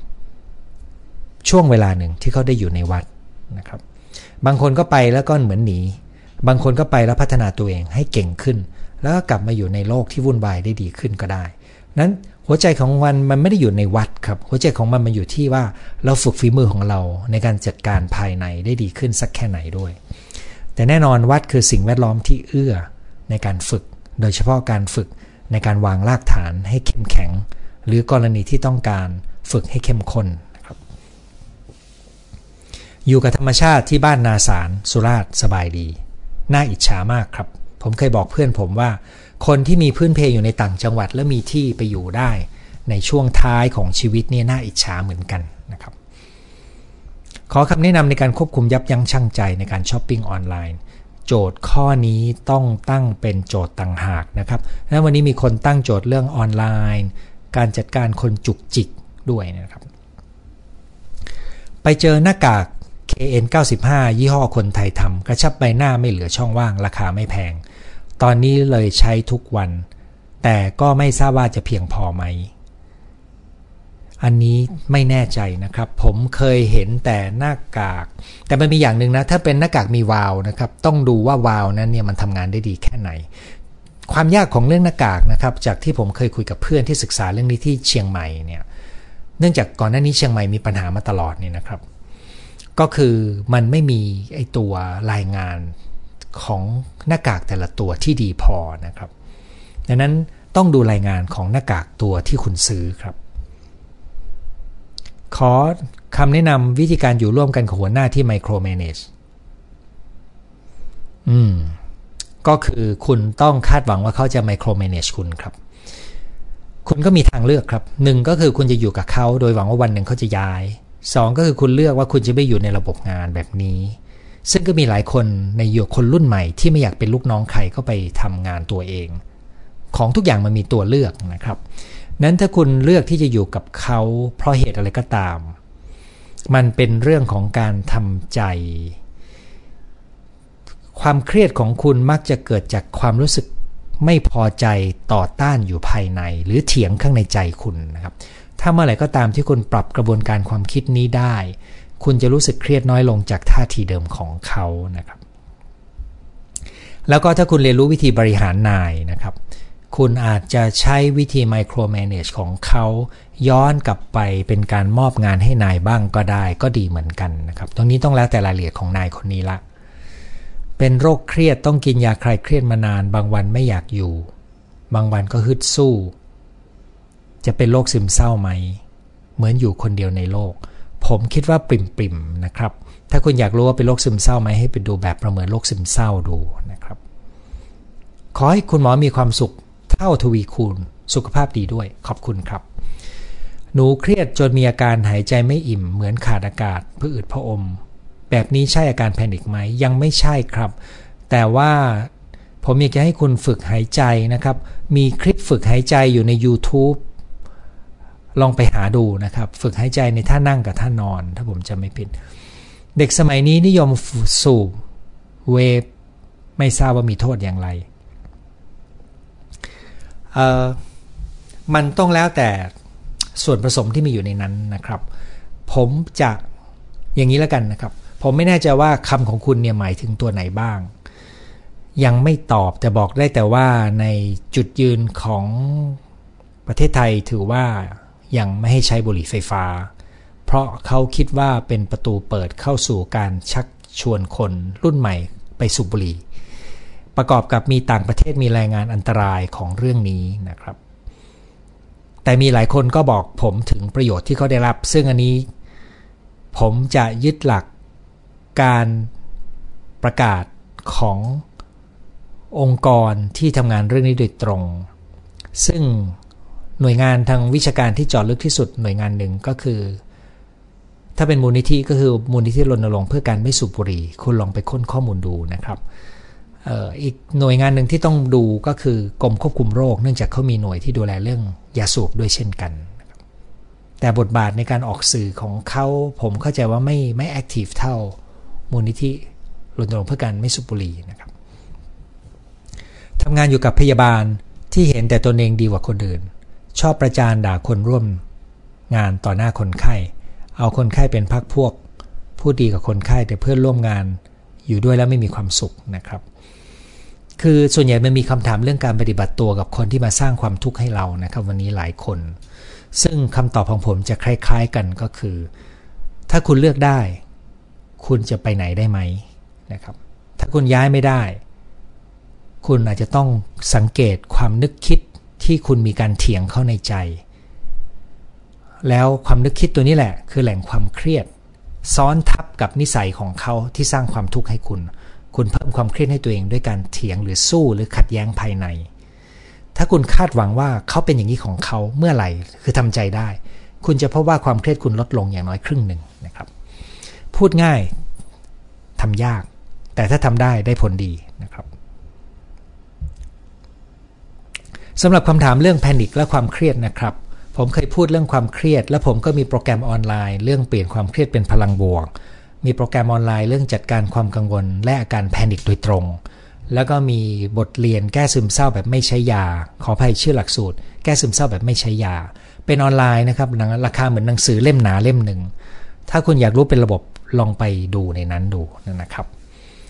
ช่วงเวลาหนึ่งที่เขาได้อยู่ในวัดนะครับ บางคนก็ไปแล้วก็เหมือนหนี บางคนก็ไปแล้วพัฒนาตัวเองให้เก่งขึ้น แล้วก็กลับมาอยู่ในโลกที่วุ่นวายได้ดีขึ้นก็ได้ นั้นหัวใจของมันมันไม่ได้อยู่ในวัดครับ หัวใจของมันมันอยู่ที่ว่าเราฝึกฝีมือของเราในการจัดการภายในได้ดีขึ้นสักแค่ไหนด้วย แต่แน่นอนวัดคือสิ่งแวดล้อมที่เอื้อในการฝึก โดยเฉพาะการฝึกในการวางรากฐานให้เข้มแข็ง หรือกรณีที่ต้องการฝึกให้เข้มข้นนะครับ อยู่กับธรรมชาติที่บ้านนาสารสุราษฎร์สบายดี น่าอิจฉามากครับ ผมเคยบอกเพื่อนผมว่า คนที่มีพื้นเพอยู่ในต่างจังหวัด แล้วมีที่ไปอยู่ได้ ในช่วงท้ายของชีวิตนี่น่าอิจฉาเหมือนกัน ขอคำแนะนำในการควบคุมยับยั้งชั่งใจในการช้อปปิ้งออนไลน์ โจทย์ข้อนี้ต้องตั้งเป็นโจทย์ต่างหากนะครับและวันนี้มีคนตั้งโจทย์เรื่องออนไลน์ การจัดการคนจุกจิกด้วยนะครับ ไปเจอหน้ากาก KN95 ยี่ห้อคนไทยทำกระชับใบหน้าไม่เหลือช่องว่างราคาไม่แพง ตอนนี้เลยใช้ทุกวัน แต่ก็ไม่ทราบว่าจะเพียงพอไหม อันนี้ไม่แน่ใจนะครับ ผมเคยเห็นแต่หน้ากาก แต่มันมีอย่างหนึ่งนะ ถ้าเป็นหน้ากากมีวาลนะครับ ต้องดูว่าวาลนั้นเนี่ยมันทำงานได้ดีแค่ไหน ความยากของเรื่องหน้ากากนะครับ จากที่ผมเคยคุยกับเพื่อนที่ศึกษาเรื่องนี้ที่เชียงใหม่เนี่ย เนื่องจากก่อนหน้านี้เชียงใหม่มีปัญหามาตลอดนี่นะครับ ก็คือมันไม่มีไอตัวรายงานของหน้ากากแต่ละตัวที่ดีพอนะครับ ดังนั้นต้องดูรายงานของหน้ากากตัวที่คุณซื้อครับ ขอคำแนะนำวิธีการอยู่ร่วมกันของหัวหน้าที่ไมโครแมネจอืม ก็คือคุณต้องคาดหวังว่าเขาจะไมโครแมネจคุณครับ คุณก็มีทางเลือกครับหนึ่งก็คือคุณจะอยู่กับเขาโดยหวังว่าวันหนึ่งเขาจะย้ายสองก็คือคุณเลือกว่าคุณจะไม่อยู่ในระบบงานแบบนี้ ซึ่งก็มีหลายคนในยุคคนรุ่นใหม่ที่ไม่อยากเป็นลูกน้องใครก็ไปทำงานตัวเอง ของทุกอย่างมันมีตัวเลือกนะครับ นั้นถ้าคุณเลือกที่จะอยู่กับเขา เพราะเหตุอะไรก็ตาม มันเป็นเรื่องของการทำใจ ความเครียดของคุณมักจะเกิดจากความรู้สึกไม่พอใจต่อต้านอยู่ภายใน หรือเถียงข้างในใจคุณนะครับ ถ้าเมื่อไหร่ก็ตามที่คุณปรับกระบวนการความคิดนี้ได้ คุณจะรู้สึกเครียดน้อยลงจากท่าทีเดิมของเขานะครับ แล้วก็ถ้าคุณเรียนรู้วิธีบริหารนายนะครับ คุณอาจจะใช้วิธีไมโครแมネจของเขาย้อนกลับไปเป็นการมอบงานให้นายบ้างก็ได้ก็ดีเหมือนกันนะครับ ตรงนี้ต้องแล้วแต่รายละเอียดของนายคนนี้ละ เป็นโรคเครียดต้องกินยาคลายเครียดมานาน บางวันไม่อยากอยู่ บางวันก็ฮึดสู้ จะเป็นโรคซึมเศร้าไหม เหมือนอยู่คนเดียวในโลก ผมคิดว่าปริมๆนะครับ ถ้าคุณอยากรู้ว่าเป็นโรคซึมเศร้าไหมให้ไปดูแบบประเมินโรคซึมเศร้าดูนะครับ ขอให้คุณหมอมีความสุข ท่าทวีคูณ สุขภาพดีด้วย ขอบคุณครับ หนูเครียดจนมีอาการหายใจไม่อิ่ม เหมือนขาดอากาศเพื่ออืดพอม แบบนี้ใช่อาการแพนิคไหมยังไม่ใช่ครับ แต่ว่าผมอยากจะให้คุณฝึกหายใจนะครับ มีคลิปฝึกหายใจอยู่ใน YouTube ลองไปหาดูนะครับ ฝึกหายใจในท่านั่งกับท่านอน ถ้าผมจำไม่ผิด เด็กสมัยนี้นิยมสูบเวฟไม่ทราบว่ามีโทษอย่างไร มันต้องแล้วแต่ส่วนผสมที่มีอยู่ในนั้นนะครับ ผมจะอย่างนี้แล้วกันนะครับ ผมไม่แน่ใจว่าคำของคุณเนี่ยหมายถึงตัวไหนบ้าง ยังไม่ตอบแต่บอกได้แต่ว่าในจุดยืนของประเทศไทยถือว่ายังไม่ให้ใช้บุหรี่ไฟฟ้า เพราะเขาคิดว่าเป็นประตูเปิดเข้าสู่การชักชวนคนรุ่นใหม่ไปสูบบุหรี่ ประกอบกับมีต่างประเทศมีรายงานอันตรายของเรื่องนี้นะครับ แต่มีหลายคนก็บอกผมถึงประโยชน์ที่เขาได้รับ ซึ่งอันนี้ ผมจะยึดหลักการประกาศขององค์กรที่ทำงานเรื่องนี้โดยตรง ซึ่งหน่วยงานทางวิชาการที่จอดลึกที่สุดหน่วยงานหนึ่งก็คือ ถ้าเป็นมูลนิธิก็คือมูลนิธิรณรงค์เพื่อการไม่สูบบุหรี่ คุณลองไปค้นข้อมูลดูนะครับ อีกหน่วยงานหนึ่งที่ต้องดูก็คือกรมควบคุมโรค เนื่องจากเขามีหน่วยที่ดูแลเรื่องยาสูบด้วยเช่นกัน แต่บทบาทในการออกสื่อของเขาผมเข้าใจว่าไม่ไม่แอคทีฟเท่ามูลนิธิรณรงค์เพื่อการไม่สูบบุหรี่นะครับทำงานอยู่กับพยาบาลที่เห็นแต่ตนเองดีกว่าคนอื่น ชอบประจานด่าคนร่วมงานต่อหน้าคนไข้ เอาคนไข้เป็นพักพวกพูดดีกับคนไข้แต่เพื่อนร่วมงานอยู่ด้วยแล้วไม่มีความสุขนะครับ คือส่วนใหญ่มันมีคำถามเรื่องการปฏิบัติตัวกับคนที่มาสร้างความทุกข์ให้เรานะครับวันนี้หลายคน ซึ่งคำตอบของผมจะคล้ายๆกันก็คือ ถ้าคุณเลือกได้ คุณจะไปไหนได้ไหมนะครับ ถ้าคุณย้ายไม่ได้ คุณอาจจะต้องสังเกตความนึกคิดที่คุณมีการเถียงเข้าในใจ แล้วความนึกคิดตัวนี้แหละ คือแหล่งความเครียด ซ้อนทับกับนิสัยของเขาที่สร้างความทุกข์ให้คุณ คุณเพิ่มความเครียดให้ตัวเองด้วยการเถียงหรือสู้หรือขัดแย้งภายใน ถ้าคุณคาดหวังว่าเขาเป็นอย่างนี้ของเขาเมื่อไหร่คือทำใจได้ คุณจะพบว่าความเครียดคุณลดลงอย่างน้อยครึ่งหนึ่งนะครับ พูดง่ายทำยาก แต่ถ้าทำได้ได้ผลดีนะครับสำหรับคำถามเรื่องแพนิคและความเครียดนะครับ ผมเคยพูดเรื่องความเครียด และผมก็มีโปรแกรมออนไลน์ เรื่องเปลี่ยนความเครียดเป็นพลังบวก มีโปรแกรมออนไลน์เรื่องจัดการความกังวล และอาการแพนิคโดยตรง แล้วก็มีบทเรียนแก้ซึมเศร้าแบบไม่ใช้ยา ขออภัยชื่อหลักสูตร แก้ซึมเศร้าแบบไม่ใช้ยา เป็นออนไลน์นะครับราคาเหมือนหนังสือเล่มหนาเล่มหนึ่ง ถ้าคุณอยากรู้เป็นระบบลองไปดูในนั้นดูนะครับ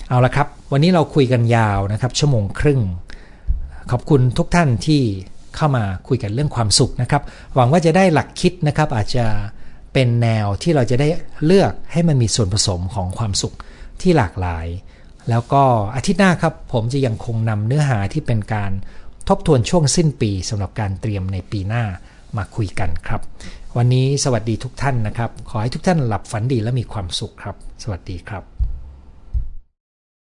เอาละครับ วันนี้เราคุยกันยาวนะครับ ชั่วโมงครึ่ง ขอบคุณทุกท่านที่เข้ามาคุยกันเรื่องความสุขนะครับ หวังว่าจะได้หลักคิดนะครับ อาจจะ เป็นแนวที่เราจะได้เลือกให้มันมีส่วนผสมของความสุขที่หลากหลาย แล้วก็อาทิตย์หน้าครับผมจะยังคงนำเนื้อหาที่เป็นการทบทวนช่วงสิ้นปีสำหรับการเตรียมในปีหน้ามาคุยกันครับ วันนี้สวัสดีทุกท่านนะครับ ขอให้ทุกท่านหลับฝันดีและมีความสุขครับ สวัสดีครับ